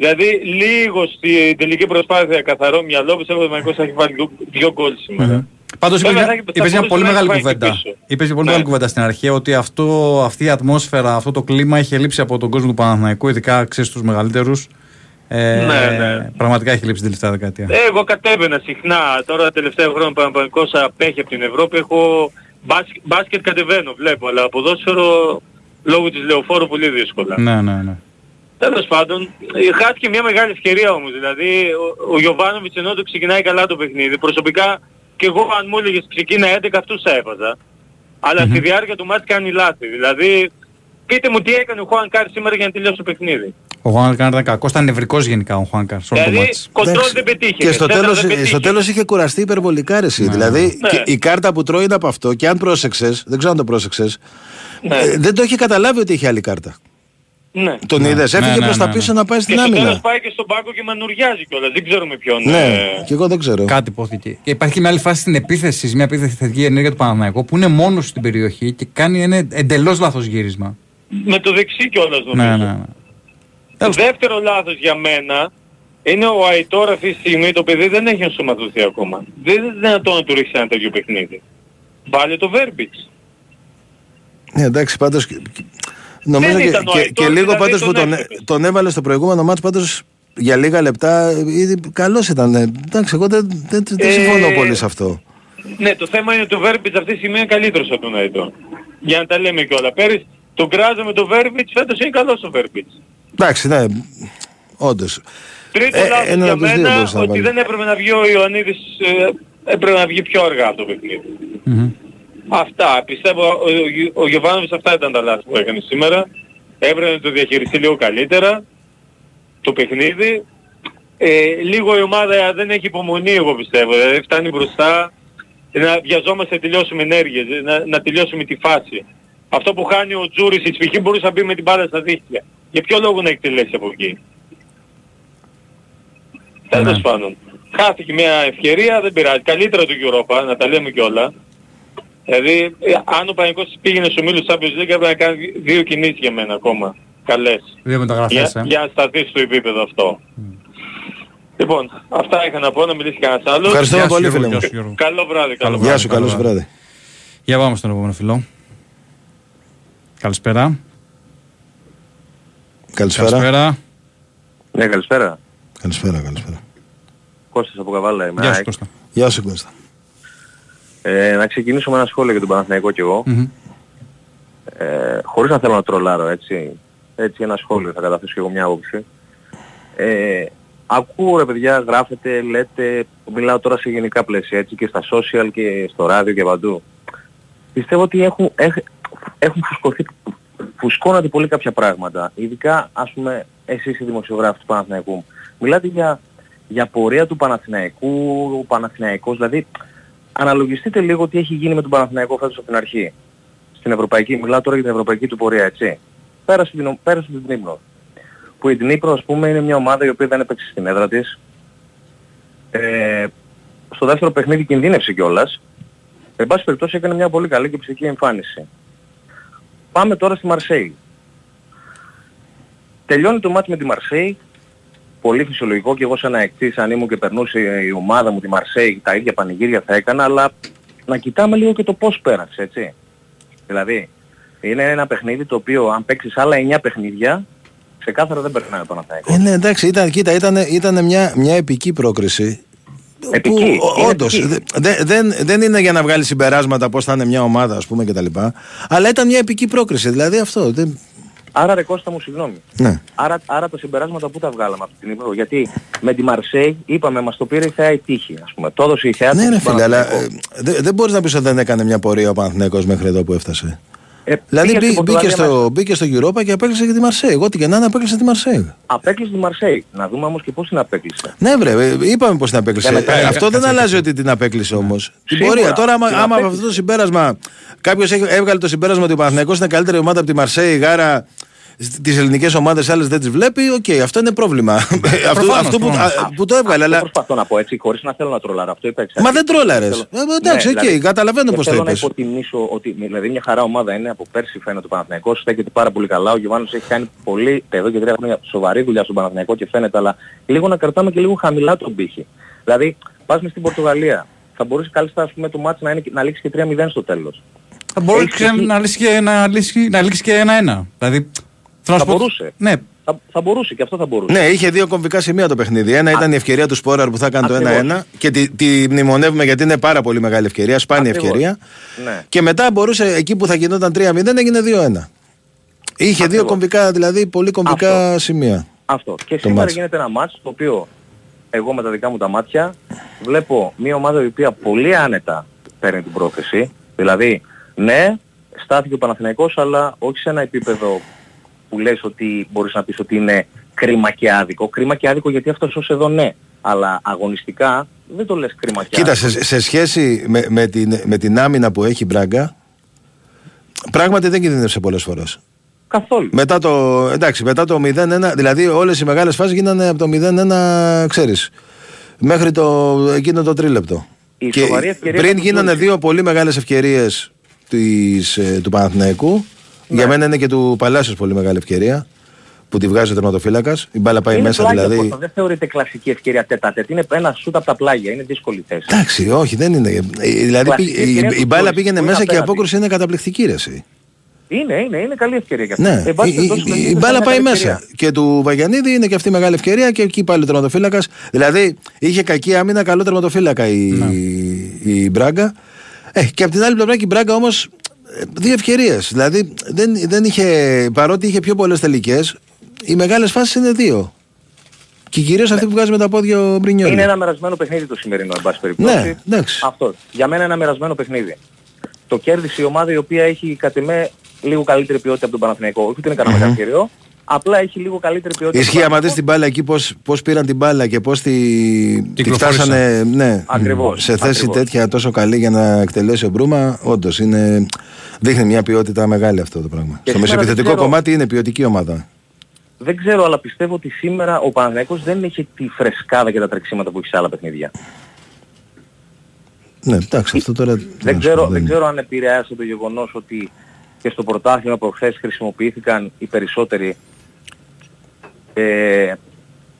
Δηλαδή λίγο στην τελική προσπάθεια καθαρό μυαλό πιστεύω ότι ο Μαϊκός θα έχει βάλει δυο- δυο γκολ σήμερα. Πάντως Βέβαια, είπε θα- μια, θα είπες μια μπορούσε πολύ να μεγάλη έχει πάει και κουβέντα. πίσω. Είπες μια πολύ Ναι. μεγάλη κουβέντα στην αρχή ότι αυτό, αυτή η ατμόσφαιρα, αυτό το κλίμα έχει λείψει από τον κόσμο του Παναθηναϊκού, ειδικά ξέρεις τους μεγαλύτερους. Ε, Ναι, ναι. Πραγματικά έχει λείψει την τελευταία δεκαετία. Ε, Εγώ κατέβαινα συχνά. Τώρα τα τελευταία χρόνια ο Παναθηναϊκός απέχει από την Ευρώπη. Έχω μπάσκετ, μπάσκετ κατεβαίνω, βλέπω. Αλλά ποδόσφαιρο λόγω της λεωφόρου πολύ δύσκολα. Ναι, ναι, ναι. Τέλος πάντων, ε, χάθηκε μια μεγάλη ευκαιρία όμως. Δηλαδή, ο, ο Γιωβάνοβιτς ενώ το ξεκινάει καλά το παιχνίδι, προσωπικά και εγώ αν μου έλεγες ξεκίνα 11 αυτούς θα έβαζα. Αλλά στη διάρκεια του ματς κάνει λάθη. Δηλαδή, πείτε μου τι έκανε ο Χουάνκαρ σήμερα για να τελειώσει το παιχνίδι. Ο Χουάνκαρ ήταν κακός, ήταν νευρικός γενικά ο Χουάνκαρ σε όλο το Δηλαδή, ματς. κοντρόλ Εντάξει. δεν πετύχε. Και στο σέντρα τέλος, δεν πετύχε. στο τέλος είχε κουραστεί υπερβολικά ρε εσύ. Δηλαδή Ναι. και η κάρτα που τρώει είναι από αυτό και αν πρόσεξες, δεν ξέρω αν το πρόσεξες, Ναι. ε, δεν το είχε καταλάβει ότι είχε άλλη κάρτα. Ναι. Τον Ναι. είδες, Ναι, έφυγε ναι, προς ναι, τα ναι. πίσω να πάει Και στην στο τέλος άμυνα. πάει και στον πάγκο και μανουριάζει κιόλας. Δεν ξέρουμε ποιον. Ναι, ε, και εγώ δεν ξέρω. Κάτι υπόθηκε. Και υπάρχει και μια άλλη φάση στην επίθεση, μια επιθετική ενέργεια του Παναθηναϊκού που είναι μόνος στην περιοχή και κάνει ένα εντελώς λάθος γύρισμα. Με το δεξί κιόλας νομίζω. Ναι, ναι, ναι. Τέλος Δεύτερο λάθος για μένα είναι ο Αϊτόρ αυτή τη στιγμή το παιδί δεν έχει ενσωματωθεί ακόμα. Δεν είναι δυνατόν να του ρίξει ένα τέτοιο παιχνίδι. Βάλε το Βέρμπιτς. Ναι, εντάξει, πάντως και- και- νομίζω Δεν και, ήταν ο και, Αϊτόρ, και λίγο δηλαδή πάντως τον που τον, έβλεπες. τον έβαλε στο προηγούμενο μάτς πάντως για λίγα λεπτά ήδη καλός ήταν. Ε, Εντάξει, εγώ δεν, δεν, δεν Ε, συμφωνώ πολύ σε αυτό. Ναι, το θέμα είναι ότι ο Βέρμπιτς αυτή τη στιγμή είναι καλύτερος από τον Αϊτόρ. Για να τα λέμε κιόλα. Πέρυσι τον κράζω με τον Βέρμπιτς, φέτος είναι καλός ο Βέρμπιτς. Εντάξει, ναι, όντως. Τρίτο Ε, λάθος ένα για από τους δύο μένα μπορείς να ότι βάλεις. δεν έπρεπε να βγει ο Ιωαννίδης, ε, έπρεπε να βγει πιο αργά από το παιχνίδι. Μμμ. Αυτά. Πιστεύω ο, ο, ο Γιωβάνοβιτς αυτά ήταν τα λάθη που έκανε σήμερα. Έπρεπε να το διαχειριστεί λίγο καλύτερα το παιχνίδι. Ε, λίγο η ομάδα δεν έχει υπομονή εγώ πιστεύω. Δηλαδή φτάνει μπροστά να βιαζόμαστε να τελειώσουμε ενέργειες, να, να τελειώσουμε τη φάση. Αυτό που χάνει ο Τζούρις η π.χ. μπορούσε να μπει με την μπάλα στα δίχτυα. Για ποιο λόγο να εκτελέσει από εκεί; Τέλος Ναι. πάντων. Χάθηκε μια ευκαιρία, δεν πειράζει. Καλύτερα του Europa, να τα λέμε κιόλα. Δηλαδή, ε, αν ο Πανικός πήγαινε στους ομίλους Champions League έπρεπε να κάνει δύο κινήσεις για μένα ακόμα. Καλές. Δύο μεταγραφές. Για, Ε. για να σταθείς στο επίπεδο αυτό. Λοιπόν, αυτά είχα να πω, να μιλήσει κανένας άλλος. Ευχαριστούμε Γεια σου, πολύ, Γιώργο, φίλε μου. γεια σου, Γιώργο. Καλό βράδυ. Καλό Καλό βράδυ. Γεια σου, καλό καλό σου βράδυ. βράδυ. Για πάμε στον επόμενο φιλό. Καλησπέρα. Καλησπέρα. Καλησπέρα. Ναι, καλησπέρα. Καλησπέρα, καλησπέρα. Κώστας από Καβάλα είμαι. Γεια σου ΑΕΚ. Κώστα. Γεια σου, Κώστα. Ε, να ξεκινήσω με ένα σχόλιο για τον Παναθηναϊκό κι εγώ. Μμμ. Ε, χωρίς να θέλω να τρολάρω, έτσι. Έτσι ένα σχόλιο θα καταθέσω κι εγώ μια άποψη. Ε, ακούω ρε παιδιά, γράφετε, λέτε, μιλάω τώρα σε γενικά πλαίσια, έτσι και στα social και στο ράδιο και παντού. Πιστεύω ότι έχουν, έχ, έχουν φουσκωθεί, φουσκώνατε πολύ κάποια πράγματα. Ειδικά, ας πούμε, εσείς οι δημοσιογράφοι του Παναθηναϊκού. Μιλάτε για, για πορεία του Παναθηναϊκού, ο Παναθηναϊκός, δηλαδή αναλογιστείτε λίγο τι έχει γίνει με τον Παναθηναϊκό φέτος από την αρχή. Στην Ευρωπαϊκή, μιλάω τώρα για την Ευρωπαϊκή του πορεία, έτσι. Πέρασε την, πέρασε την Νύπρο. Που η Νύπρο, ας πούμε, είναι μια ομάδα η οποία δεν έπαιξε στην έδρα της. Ε, στο δεύτερο παιχνίδι κινδύνευσε κιόλας. Εν πάση περιπτώσει έκανε μια πολύ καλή και ψυχική εμφάνιση. Πάμε τώρα στη Μαρσέη. τελειώνει το μάτι με τη Μαρσέη, πολύ φυσιολογικό και εγώ σαν να εκτίς αν ήμουν και περνούσε η ομάδα μου τη Μαρσέη τα ίδια πανηγύρια θα έκανα, αλλά να κοιτάμε λίγο και το πώς πέρασε, έτσι. Δηλαδή, είναι ένα παιχνίδι το οποίο αν παίξεις άλλα 9 παιχνίδια, ξεκάθαρα δεν περνάει ο Παναθηναϊκός. Ε, ναι, εντάξει, ήταν, κοίτα, ήταν, ήταν μια, μια επική πρόκριση. Επική, Που, είναι όντως, επική. δε- δε- δεν, δεν είναι για να βγάλεις συμπεράσματα πώς θα είναι μια ομάδα, ας πούμε, κτλ. Αλλά ήταν μια επική πρόκριση. Δηλαδή αυτό. Δεν, Άρα ρε Κώστα μου συγγνώμη. ναι. Άρα, άρα τα συμπεράσματα που τα βγάλαμε από την Υπουργό. Γιατί με τη Μαρσέη είπαμε μας το πήρε η Θεά η τύχη. Ας πούμε. Το έδωσε η Θεά Ναι, της ρε στον φίλε, αλλά Παναθηναϊκό. ε, δεν δεν μπορείς να πεις ότι δεν έκανε μια πορεία ο Παναθηναϊκός μέχρι εδώ που έφτασε. Ε, Δηλαδή πήγε μπή- στην μπήκε, Πορτογαλία στο, μπήκε στο Europa και απέκλεισε και τη Μαρσέη. Εγώ τι και να είναι απέκλεισε τη Μαρσέη. Απέκλεισε τη Μαρσέη. Να δούμε όμως και πώς την απέκλεισε. Ναι, βρε, ε, είπαμε πώς την απέκλεισε. Για μετά, Ε, για αυτό δεν κάτσε, αλλάζει ότι την απέκλεισε όμως. Την Σίγουρα, πορεία. Τώρα, άμα, την άμα από απέκλεισε. αυτό το συμπέρασμα κάποιος έβγαλε το συμπέρασμα ότι ο Παναθηναϊκός είναι καλύτερη ομάδα από τη Μαρσέη, γάρα τις ελληνικές ομάδες άλλες δεν τις βλέπει, οκ, αυτό είναι πρόβλημα. αυτό, Προφανώς, αυτό που, προφανώς. α, που το έβγαλε, Αυτό αλλά. προσπαθώ να πω έτσι, χωρίς να θέλω να τρολάρω. Αυτό είπα εξ Μα αρχής. δεν τρόλαρες. Θέλω- Ε, εντάξει, Ναι, οκ, καταλαβαίνω δεν πώς το Θέλω να είπες. υποτιμήσω ότι δηλαδή μια χαρά ομάδα είναι από πέρσι φαίνεται ο Παναθηναϊκός, στέκεται πάρα πολύ καλά. Ο Γιοβάνοβιτς έχει κάνει πολύ, εδώ και τρία χρόνια σοβαρή δουλειά στον Παναθηναϊκό και φαίνεται, αλλά λίγο να κρατάμε και λίγο χαμηλά τον πύχη. Δηλαδή, πας μες στην Πορτογαλία. Θα μπορούσε κάλλιστα ας πούμε, το μάτς να, είναι, να λήξει και 3-0 στο τέλος. Θα μπορούσε Έχεις εκεί- να λύσει και, να λύσει, να λύσει και ένα-ένα. Δηλαδή, θέλω να Θα σου πω- μπορούσε. Ναι, Θα, θα μπορούσε και αυτό θα μπορούσε. Ναι, είχε δύο κομβικά σημεία το παιχνίδι. Ένα ήταν η ευκαιρία του Σπόραρ που θα κάνει το Ακριβώς. 1-1 και τη, τη μνημονεύουμε γιατί είναι πάρα πολύ μεγάλη ευκαιρία, σπάνια Ακριβώς. ευκαιρία. Ναι. Και μετά μπορούσε εκεί που θα γινόταν 3-0 έγινε 2-1. Είχε δύο Ακριβώς. κομβικά, δηλαδή πολύ κομβικά σημεία. Αυτό. Και Το σήμερα μάτς. γίνεται ένα μάτς το οποίο εγώ με τα δικά μου τα μάτια βλέπω μια ομάδα η οποία πολύ άνετα παίρνει την πρόθεση. Δηλαδή, ναι, στάθηκε ο Παναθηναϊκός αλλά όχι σε ένα επίπεδο που λες ότι μπορείς να πεις ότι είναι κρίμα και άδικο. Κρίμα και άδικο γιατί αυτός ως εδώ ναι. Αλλά αγωνιστικά δεν το λες κρίμα και Κοίτα, άδικο. σε, σε σχέση με, με, την, με την άμυνα που έχει η Μπράγκα, πράγματι δεν κινδύνευσε πολλές φορές. Καθόλου. Μετά το, εντάξει, μετά το 0-1, δηλαδή όλες οι μεγάλες φάσεις γίνανε από το 0-1, ξέρεις, μέχρι το, εκείνο το τρίλεπτο. Η Και σοβαρή ευκαιρία πριν ήταν του γίνανε Τζούρι. δύο πολύ μεγάλες ευκαιρίες της, ε, του Παναθηναϊκού, για μένα είναι και του Παλάσιος πολύ μεγάλη ευκαιρία, που τη βγάζει ο τερματοφύλακας, η μπάλα πάει είναι μέσα πλάγια, δηλαδή. Κώστα, δεν θεωρείται κλασική ευκαιρία τέτα-τέτ. Είναι ένα σούτ από τα πλάγια. Είναι δύσκολη θέση. Εντάξει, όχι, δεν είναι. Ε, Δηλαδή Κλασική πήγε- η, ευκαιρία η του μπάλα Τζούρι, πήγαινε που είναι μέσα και η απέναντι. απόκριση είναι καταπληκτική ρε, εσύ. Είναι, είναι, είναι καλή ευκαιρία για αυτό. Ναι, Ε, βάζει η, περιπτώσει η- με η είναι μπάλα μια πάει καλή μέσα. ευκαιρία. Και του Βαγιανίδη είναι και αυτή μεγάλη ευκαιρία και εκεί πάλι ο τερματοφύλακας. Δηλαδή είχε κακή άμυνα, καλό τερματοφύλακα η, η Μπράγκα. Ε, και από την άλλη πλευρά και η Μπράγκα όμως δύο ευκαιρίες. Δηλαδή δεν, δεν είχε, παρότι είχε πιο πολλές τελικές, οι μεγάλες φάσεις είναι δύο. Και κυρίως αυτή που βγάζει με τα πόδια ο Μπρινιόλ. Είναι ένα μερασμένο παιχνίδι το σημερινό, εν πάση περιπτώσει. Ναι, εντάξει. Αυτός. Για μένα είναι ένα μερασμένο παιχνίδι. Το κέρδισε η ομάδα η οποία έχει κατ' εμέ λίγο καλύτερη ποιότητα από τον Παναθηναϊκό. Όχι ότι είναι κανένα μεγάλο κεραιό, απλά έχει λίγο καλύτερη ποιότητα. Ισχύει από τον άμα δεις την μπάλα εκεί πώς, πώς πήραν την μπάλα και πώς τη, τη Κυκλοφόρησαν. φτάσανε ναι, Ακριβώς, σε θέση ακριβώς. τέτοια τόσο καλή για να εκτελέσει ο Μπρούμα όντως είναι, δείχνει μια ποιότητα μεγάλη αυτό το πράγμα. Και Στο σήμερα δεν μεσοεπιθετικό ξέρω- κομμάτι είναι ποιοτική ομάδα. Δεν ξέρω, αλλά πιστεύω ότι σήμερα ο Παναθηναϊκός δεν έχει τη φρεσκάδα και τα τρεξίματα που έχει σε άλλα παιχνίδια. Ναι, εντάξει, αυτό τώρα... τι να Δεν σου ξέρω, πω, δεν ξέρω αν επηρεάσε το γεγονός ότι και στο πρωτάθλημα προχθές χρησιμοποιήθηκαν οι περισσότεροι ε,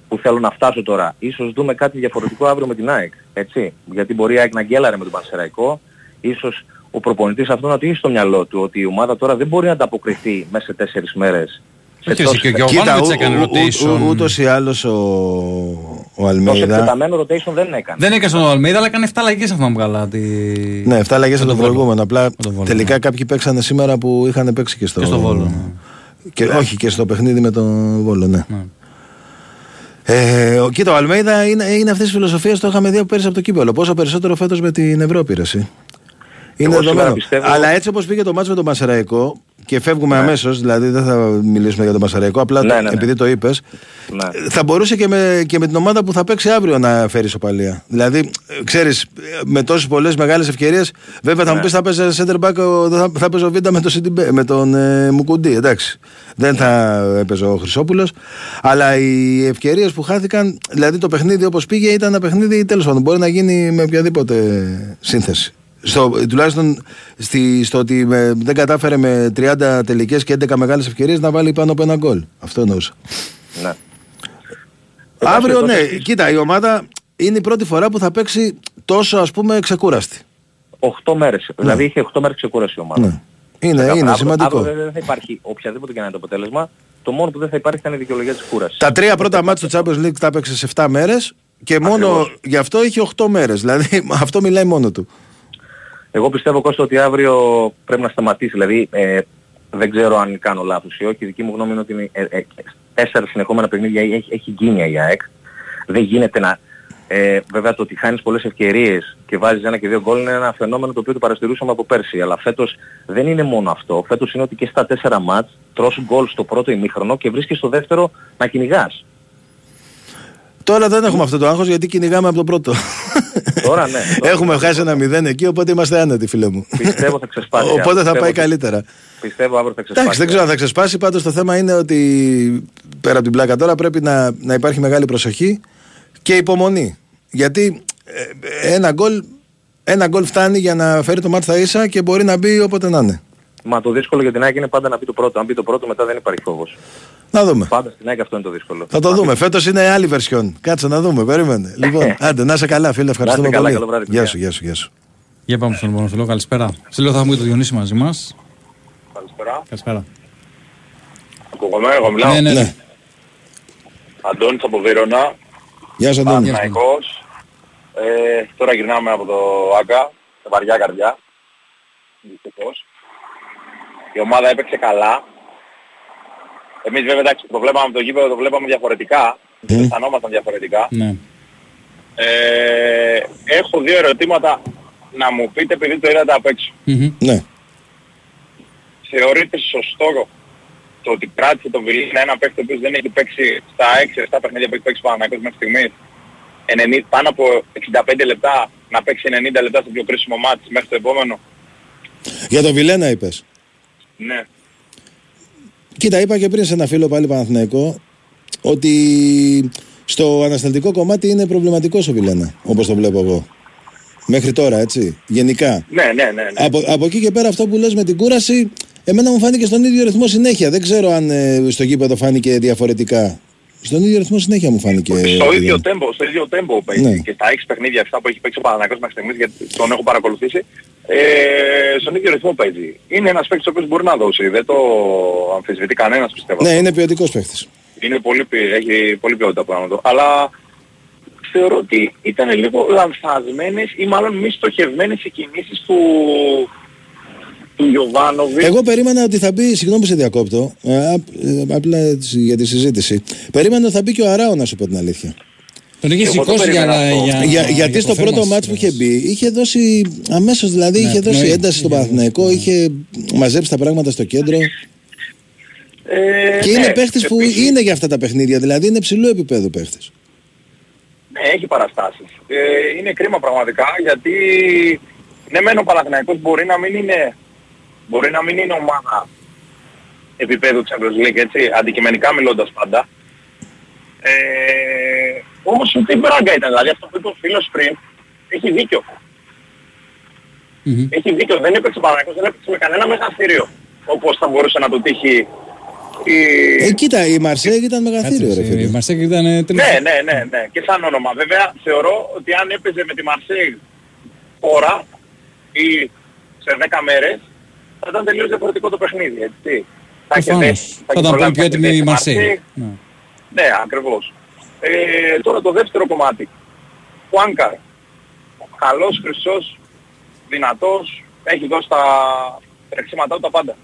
που θέλω να φτάσω τώρα. Ίσως δούμε κάτι διαφορετικό αύριο με την ΑΕΚ, έτσι. Γιατί μπορεί η ΑΕΚ να γκέλαρε με τον Πανσεραϊκό. Ίσως ο προπονητής αυτό να το έχει στο μυαλό του, ότι η ομάδα τώρα δεν μπορεί να ανταποκριθεί μέσα σε τέσσερις μέρες. Σε Όχι, ρε, τόσες και- και ο Κοίτα, Γιωβάνοβιτς ού- έκανε ού- ού- rotation. ούτως ή άλλως ο, ο Τόσο Αλμέιδα... εκτεταμένο rotation δεν έκανε. Δεν έκανε στον Αλμίδα, αλλά έκανε 7 αλλαγές αυτό μου καλά. Τη... Ναι, 7 αλλαγές Με από τον τον Βόλο. προηγούμενο. Απλά Με τον Βόλο, τελικά ναι. κάποιοι παίξανε σήμερα που είχαν παίξει και στο, Και στο Βόλο, ναι. Και, όχι και στο παιχνίδι με τον Βόλο, ναι. Ναι. Ε, ο, κοίτα, ο Αλμέιδα είναι, είναι αυτής της φιλοσοφίας, το είχαμε δει από πέρυσι από το κύπελο. Πόσο περισσότερο φέτος με την Ευρώπη, ρε, εσύ. Είναι Εγώ σήμερα δεδομένο. πιστεύω- Αλλά έτσι όπως πήγε το μάτσο με τον Μασεραϊκό και φεύγουμε Ναι. αμέσως, δηλαδή δεν θα μιλήσουμε για τον Μασεραϊκό, απλά Ναι, το- ναι, ναι. επειδή το είπες, Ναι. θα μπορούσε και με, και με την ομάδα που θα παίξει αύριο να φέρει σοπαλία. Δηλαδή, ξέρεις, με τόσες πολλές μεγάλες ευκαιρίες, βέβαια θα μου Ναι. πεις θα παίζει center back, ο- θα, θα παίζει ο Βίντα με, το Σιντιμπέ- με τον ε, Μουκουντή. Εντάξει. Δεν θα έπαιζε ο Χρυσόπουλος. Αλλά οι ευκαιρίες που χάθηκαν, δηλαδή το παιχνίδι όπως πήγε, ήταν ένα παιχνίδι τέλος πάντων. Μπορεί να γίνει με οποιαδήποτε σύνθεση. Στο, τουλάχιστον στη, στο ότι με- δεν κατάφερε με 30 τελικές και 11 μεγάλες ευκαιρίες να βάλει πάνω από ένα γκολ. Αυτό εννοούσα. Ναι. Αύριο, ναι, τότε- κοίτα, η ομάδα είναι η πρώτη φορά που θα παίξει τόσο ας πούμε ξεκούραστη. 8 μέρες. Δηλαδή είχε 8 μέρες ξεκούραση η ομάδα. Ναι. Είναι, Ξεκάθαρα. είναι Αύριο- σημαντικό. Αύριο δεν θα υπάρχει οποιαδήποτε και να είναι το αποτέλεσμα. Το μόνο που δεν θα υπάρχει θα είναι η δικαιολογία της κούρασης. Τα τρία πρώτα μάτια του Champions League τα έπαιξε σε 7 μέρες και μόνο Ακριβώς. γι' αυτό είχε 8 μέρες. Δηλαδή αυτό μιλάει μόνο του. Εγώ πιστεύω Κώστα ότι αύριο πρέπει να σταματήσει. Δηλαδή ε, δεν ξέρω αν κάνω λάθος ή όχι. Η δική μου γνώμη είναι ότι είναι, ε, ε, τέσσερα συνεχόμενα παιχνίδια έχει, έχει γκίνια η ΑΕΚ. Δεν γίνεται να... Ε, βέβαια το ότι χάνεις πολλές ευκαιρίες και βάζεις ένα και δύο γκολ είναι ένα φαινόμενο το οποίο το παρατηρούσαμε από πέρσι. Αλλά φέτος δεν είναι μόνο αυτό. Φέτος είναι ότι και στα τέσσερα μάτς τρως γκολ στο πρώτο ημίχρονο και βρίσκεις στο δεύτερο να κυνηγάς. Τώρα δεν έχουμε αυτό το άγχος γιατί κυνηγάμε από το πρώτο. Τώρα ναι. Τώρα Έχουμε χάσει ένα μηδέν εκεί, οπότε είμαστε άνετοι, φίλε μου. Πιστεύω θα ξεσπάσει. Οπότε θα Πιστεύω πάει ότι- καλύτερα. Πιστεύω αύριο θα ξεσπάσει. Εντάξει, δεν ξέρω αν θα ξεσπάσει. Πάντως το θέμα είναι ότι πέρα από την πλάκα τώρα πρέπει να, να υπάρχει μεγάλη προσοχή και υπομονή. Γιατί ε, ένα γκολ ένα γκολ φτάνει για να φέρει το μάτι στα ίσα και μπορεί να μπει όποτε να είναι. Μα το δύσκολο για την ΑΕΚ είναι πάντα να μπει το πρώτο. Αν μπει το πρώτο μετά δεν υπάρχει φόβος. Να δούμε. Πάντα στην ΑΕΚ αυτό είναι το δύσκολο. Θα το δούμε. Φέτος είναι άλλη βερσιόν. Κάτσε να δούμε. Περίμενε. Λοιπόν, άντε, να είσαι καλά, φίλε. Ευχαριστούμε καλά, πολύ. καλό βράδυ, γεια παιδιά. σου, γεια σου, γεια σου. Για πάμε στον επόμενο φίλο. Καλησπέρα. Σε λίγο θα έχουμε και το Διονύση μαζί μας. Καλησπέρα. Καλησπέρα. Ακούγομαι, εγώ μιλάω; Ναι, ναι. Ναι. Αντώνης από Βίρονα, Γεια σου, Αντώνη. Παναθηναϊκός. Ε, τώρα γυρνάμε από το ΆΚΑ, σε βαριά καρδιά. Δυστυχώς. Η ομάδα έπαιξε καλά. Εμείς βέβαια εντάξει το βλέπαμε το γήπεδο, το βλέπαμε διαφορετικά. Το αισθανόμασταν διαφορετικά. ναι. Ε, έχω δύο ερωτήματα να μου πείτε επειδή το είδατε απ' έξω. Μμμ. Ναι. Θεωρείτε σωστό το ότι κράτησε το Βιλίνα ένα παίκτη ο οποίος δεν έχει παίξει στα 6-7 παιχνίδια που έχει παίξει Παναγιώτης μέχρι στιγμής 90, πάνω από 65 λεπτά να παίξει 90 λεπτά στο πιο κρίσιμο μάτι μέχρι το επόμενο; Για το Βιλένα είπες. Ναι. Κοίτα, είπα και πριν σε ένα φίλο πάλι Παναθηναϊκό ότι στο ανασταλτικό κομμάτι είναι προβληματικός ο Βιλένα, όπως το βλέπω εγώ. Μέχρι τώρα, έτσι, γενικά. Ναι, ναι, ναι. ναι. Από, από εκεί και πέρα αυτό που λες με την κούραση, εμένα μου φάνηκε στον ίδιο ρυθμό συνέχεια. Δεν ξέρω αν ε, στο γήπεδο φάνηκε διαφορετικά. Στον ίδιο ρυθμό συνέχεια μου φάνηκε. στο, Βιλένα. ίδιο τέμπο, στο ίδιο τέμπο παίζει Ναι. και στα 6 παιχνίδια αυτά που έχει παίξει ο Παναγιώτης μέχρι στιγμής γιατί τον έχω παρακολουθήσει ε, στον ίδιο ρυθμό παίζει. Είναι ένας παίκτης ο οποίος μπορεί να δώσει, δεν το αμφισβητεί κανένας πιστεύω. Ναι, είναι ποιοτικός παίχτης. Είναι πολύ, ποι- έχει πολύ ποιότητα πράγματα. Αλλά θεωρώ ότι ήταν λίγο λανθασμένες ή μάλλον μη στοχευμένες οι κινήσεις του, του Γιωβάνοβιτς. Εγώ περίμενα ότι θα μπει, συγγνώμη που σε διακόπτω, ε, απ- ε, απλά έτσι για τη συζήτηση. Περίμενα ότι θα μπει και ο Αράο, να σου πω την αλήθεια. Τον είχε Και εγώ το σηκώσει για, περίμενα αυτό. για, Για, γιατί το στο θέμα πρώτο της μάτς που είχε σειράς. μπει, είχε δώσει αμέσως δηλαδή, Ναι, είχε δώσει πνοή. ένταση στον Είχε Παναθηναϊκό, δώσει, είχε μαζέψει τα πράγματα στο κέντρο. Ε, Και είναι ναι, παίχτης που επίσης, είναι για αυτά τα παιχνίδια, δηλαδή είναι ψηλού επίπεδου παίχτης. Ναι, έχει παραστάσεις. Ε, είναι κρίμα πραγματικά γιατί ναι μεν ο Παναθηναϊκός μπορεί να μην είναι μπορεί να μην είναι ομάδα επίπεδου Champions League έτσι, αντικειμενικά μιλώντας πάντα. Ε, όμως ούτε η Μπράγκα ήταν, δηλαδή αυτό που είπε ο φίλος πριν, έχει δίκιο. Μμμ. Έχει δίκιο, δεν έπαιξε ο Παναθηναϊκός, δεν έπαιξε με κανένα μεγαθύριο όπως θα μπορούσε να το τύχει η... Ε, κοίτα, η Μαρσέγ ήταν μεγαθύριο ρε Κάτσε, φίλε. Η Μαρσέκ ήταν ε, τέλος- Ναι, ναι, ναι, ναι. Και σαν όνομα. Βέβαια θεωρώ ότι αν έπαιζε με τη Μαρσέη τώρα ή σε 10 μέρες θα ήταν τελείως διαφορετικό το παιχνίδι, έτσι. Θα είχε Προφανώς. δέσει- Θα είχε ήταν πολύ προλάβει πιο να έτοιμη η δέσει Μαρσέη. Ναι. Ναι, ακριβώς. Ε, τώρα το δεύτερο κομμάτι. Χουάνκαρ. Καλός, χρυσός, δυνατός, έχει δώσει τα τρεξίματά του τα πάντα.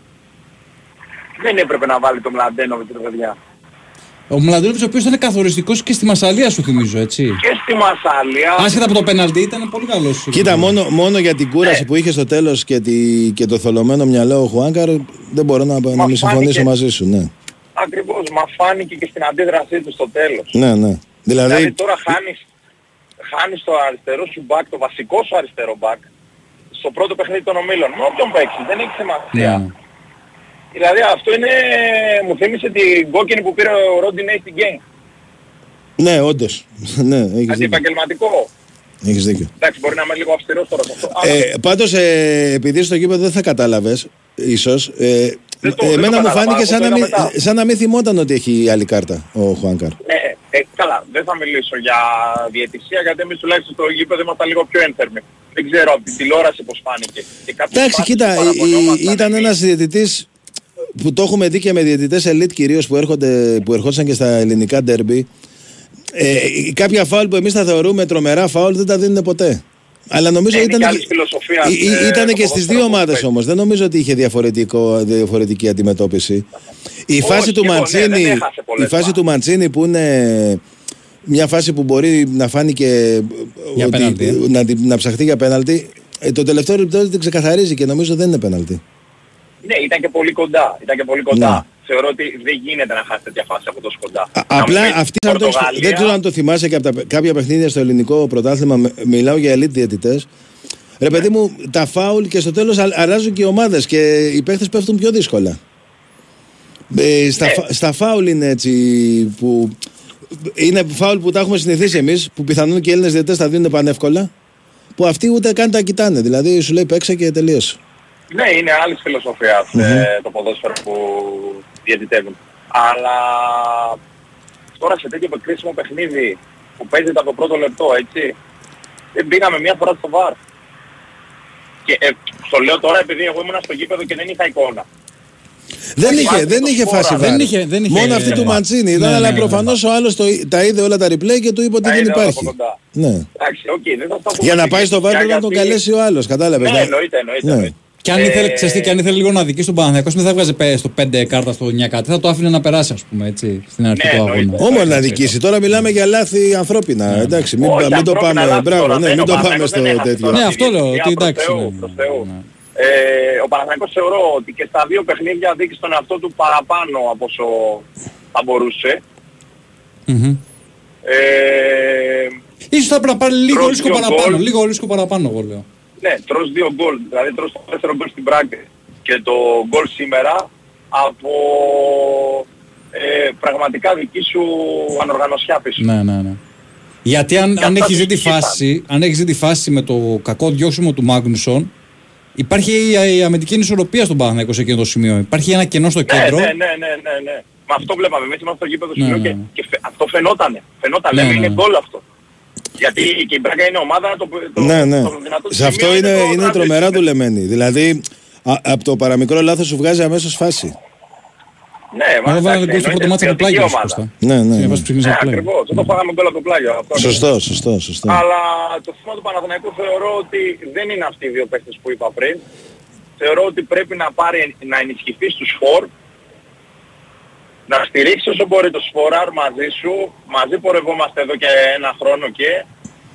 Δεν έπρεπε να βάλει το Μλαντένοβιτς, ρε παιδιά. Ο Μλαντίνοβιτς ο οποίος ήταν καθοριστικός και στη Μασαλία σου θυμίζω, έτσι. Και στη Μασάλια... Άσχετα από το πέναλτι ήταν πολύ καλός. Κοίτα, μόνο, μόνο για την κούραση Ναι. που είχε στο τέλος και, τη, και το θολωμένο μυαλό ο Χουάνκαρ δεν μπορώ να, να μην φάνηκε- συμφωνήσω μαζί σου, ναι. Ακριβώς, μα φάνηκε και στην αντίδρασή του στο τέλος. Ναι, ναι. Δηλαδή Δηλαδή, τώρα χάνεις, χάνεις το αριστερό σου μπακ, το βασικό σου αριστερό μπακ, στο πρώτο παιχνίδι των ομίλων. Με όποιον παίξεις, δεν έχεις σημασία. Ναι. Δηλαδή αυτό είναι, μου θύμισε την κόκκινη που πήρε ο Ρόντιν στην Γκέιν. ναι, όντως. ναι, έχεις δίκιο. Αντιπαγγελματικό. Έχεις δίκιο. Εντάξει, μπορεί να είμαι λίγο αυστηρός τώρα σε αυτό. αλλά Ε, Πάντως, ε, επειδή στο γήπεδο δεν θα κατάλαβες, ίσως. Ε, Δεν το- δεν εμένα το μου κατάλαβα, φάνηκε εγώ σαν το να, μην, είδα μετά. σαν να μην θυμόταν ότι έχει άλλη κάρτα ο Χουάνκαρ. Ναι, ε, καλά, δεν θα μιλήσω για διαιτησία γιατί εμείς τουλάχιστον στο γήπεδο ήμασταν λίγο πιο ένθερμοι. Δεν ξέρω από την τηλεόραση πώς φάνηκε. Και κάποιες Εντάξει, φάσεις κοίτα, που η- η- παραπονιόμασταν ήταν εμείς. ένας διαιτητής που το έχουμε δει και με διαιτητές elite κυρίως που, έρχονται- που ερχόντουσαν και στα ελληνικά ντέρμπι. Ε, κάποια φάουλ που εμείς τα θεωρούμε τρομερά φάουλ δεν τα δίνουν ποτέ. Αλλά νομίζω Ε, είναι ήταν, και άλλη φιλοσοφία, ή- ή- ε, ήταν το και στις ποδόσφαιρο δύο που ομάδες παίζει. όμως. Δεν νομίζω ότι είχε διαφορετικό, διαφορετική αντιμετώπιση. Η Όχι, φάση του εγώ, ναι, Μαντσίνη, δεν έχασε πολλές η φάση φάσεις. του Μαντσίνη που είναι μια φάση που μπορεί να φάνηκε Για πέναλτι, ε. να, την- να ψαχτεί για πέναλτι. ε, το τελευταίο λεπτό την ξεκαθαρίζει και νομίζω δεν είναι πέναλτι. Ναι, ήταν και πολύ κοντά. Ήταν και πολύ κοντά. Ναι. Θεωρώ ότι δεν γίνεται να χάσει τέτοια φάση από τόσο κοντά. Α- Να μου απλά πεις, αυτή σαν το, Πορτογαλία, δεν ξέρω αν το θυμάσαι και από τα, κάποια παιχνίδια στο ελληνικό πρωτάθλημα. με- Μιλάω για elite διαιτητές. Ρε παιδί μου, τα φάουλ και στο τέλος α- αλλάζουν και οι ομάδες και οι παίχτες πέφτουν πιο δύσκολα. Ε, στα, Ναι. φα- στα φάουλ είναι έτσι που... Είναι φάουλ που τα έχουμε συνηθίσει εμείς, που πιθανόν και οι Έλληνες διαιτητές τα δίνουν πανεύκολα, που αυτοί ούτε καν τα κοιτάνε. Δηλαδή σου λέει παίξε και τελείωσε. Ναι, είναι άλλη φιλοσοφία ε, το ποδόσφαιρο που διαιτητεύουν. Αλλά τώρα σε τέτοιο κρίσιμο παιχνίδι που παίζεται από το πρώτο λεπτό, έτσι, δεν πήγαμε μία φορά στο VAR. Και ε, το λέω τώρα επειδή εγώ ήμουν στο γήπεδο και δεν είχα εικόνα. Δεν Όχι, είχε, βάζει δεν το είχε σπόρα. φάση Δεν VAR. είχε- δεν είχε- Μόνο αυτή ε, του ε, Μαντσίνη ήταν, ναι, ναι, αλλά ναι, προφανώς ο άλλος το, τα είδε όλα τα replay και του είπε ότι Τα δεν είδε όλα υπάρχει. από κοντά. Ναι. Εντάξει, οκ, δεν θα σταθούμε Για να στην πάει στο κριτική, βάρ πρέπει να τον γιατί- καλέσει ο άλλος, κατάλαβες. Ναι, να- εννοείται, εννοείται. Ναι. εννοείται. Και αν ήθελε, Ε, ξέρεις τι, και αν ήθελε λίγο να δικήσει τον Παναθηναϊκό, δεν θα έβγαζε πέ- στο 5 κάρτα στο 9 κάτι. Θα το άφηνε να περάσει, ας πούμε, έτσι, στην αρχή Ναι, του αγώνα. εννοείται. Όμως να δικήσει. Τώρα μιλάμε για λάθη ανθρώπινα. Εντάξει, μην, Όχι, μην το ανθρώπινα πάμε. λάθη Μπράβο, τώρα, ναι, δεν μην ο το πάμε Παναθηναϊκός στο δεν έχασε τέτοιο. τώρα Ναι, τη αυτό λέω, διαιτησία, ότι προς εντάξει, Θεού, ναι, προς ναι, Θεού. ναι. Ε, ο Παναθηναϊκός θεωρώ ότι και στα δύο παιχνίδια δείξει τον εαυτό του παραπάνω από όσο θα μπορούσε. Μμμ. Ε, Ίσως θα πρέπει να πάρει λίγο Τρώει ρίσκο δύο παραπάνω. γκολ. Λίγο ρίσκο παραπάνω, εγώ λέω. Ναι, τρως δύο γκολ, δηλαδή τρως το τέσσερο γκολ στην Πράγκη και το γκολ σήμερα από ε, πραγματικά δική σου ανοργανωσιά πίσω. Ναι, ναι, ναι. Γιατί αν, Και αν αυτά έχεις δει τη τους φάση, αν έχεις δει τη φάση με το κακό διώξιμο του Μάγνουσον, υπάρχει η, η αμυντική ισορροπία στον Παναθηναϊκό σε εκείνο το σημείο. Υπάρχει ένα κενό στο Ναι, κέντρο. ναι, ναι, ναι, ναι, ναι. Μα αυτό βλέπαμε. Εμείς είμαστε στο γήπεδο Ναι, σημείο ναι, και, ναι. και φε- αυτό φαινότανε. Φαινόταν. Ναι, Λέμε ναι, είναι ναι. γκολ αυτό. Γιατί και η Μπράγκα είναι ομάδα το, το, Ναι, ναι. το δυνατό της Σε αυτό σημείο είναι, το είναι τραπέζι. τρομερά δουλεμένη. Δηλαδή, α- από το παραμικρό λάθος σου βγάζει αμέσως φάση. Ναι, μα Εγώ βάλα εντάξει, γκολ στο πρώτο εννοείται μάτσο από το ποιοτική πλάγιο. σου, ομάδα. Κώστα. Ναι, ναι. Στην ναι. φάση που ξεκίνησε Ναι, από το πλάγιο. ακριβώς. Εδώ φάγαμε γκολ από το πλάγιο. Αυτό είναι. Σωστό, σωστό, σωστό. Αλλά το θέμα του Παναθηναϊκού θεωρώ ότι δεν είναι αυτοί οι δύο παίκτες που είπα πριν. Θεωρώ ότι πρέπει να πάρει, να ενισχυθεί στους φορ, να στηρίξεις όσο μπορεί το σφοράρ μαζί σου, μαζί πορευόμαστε εδώ και ένα χρόνο και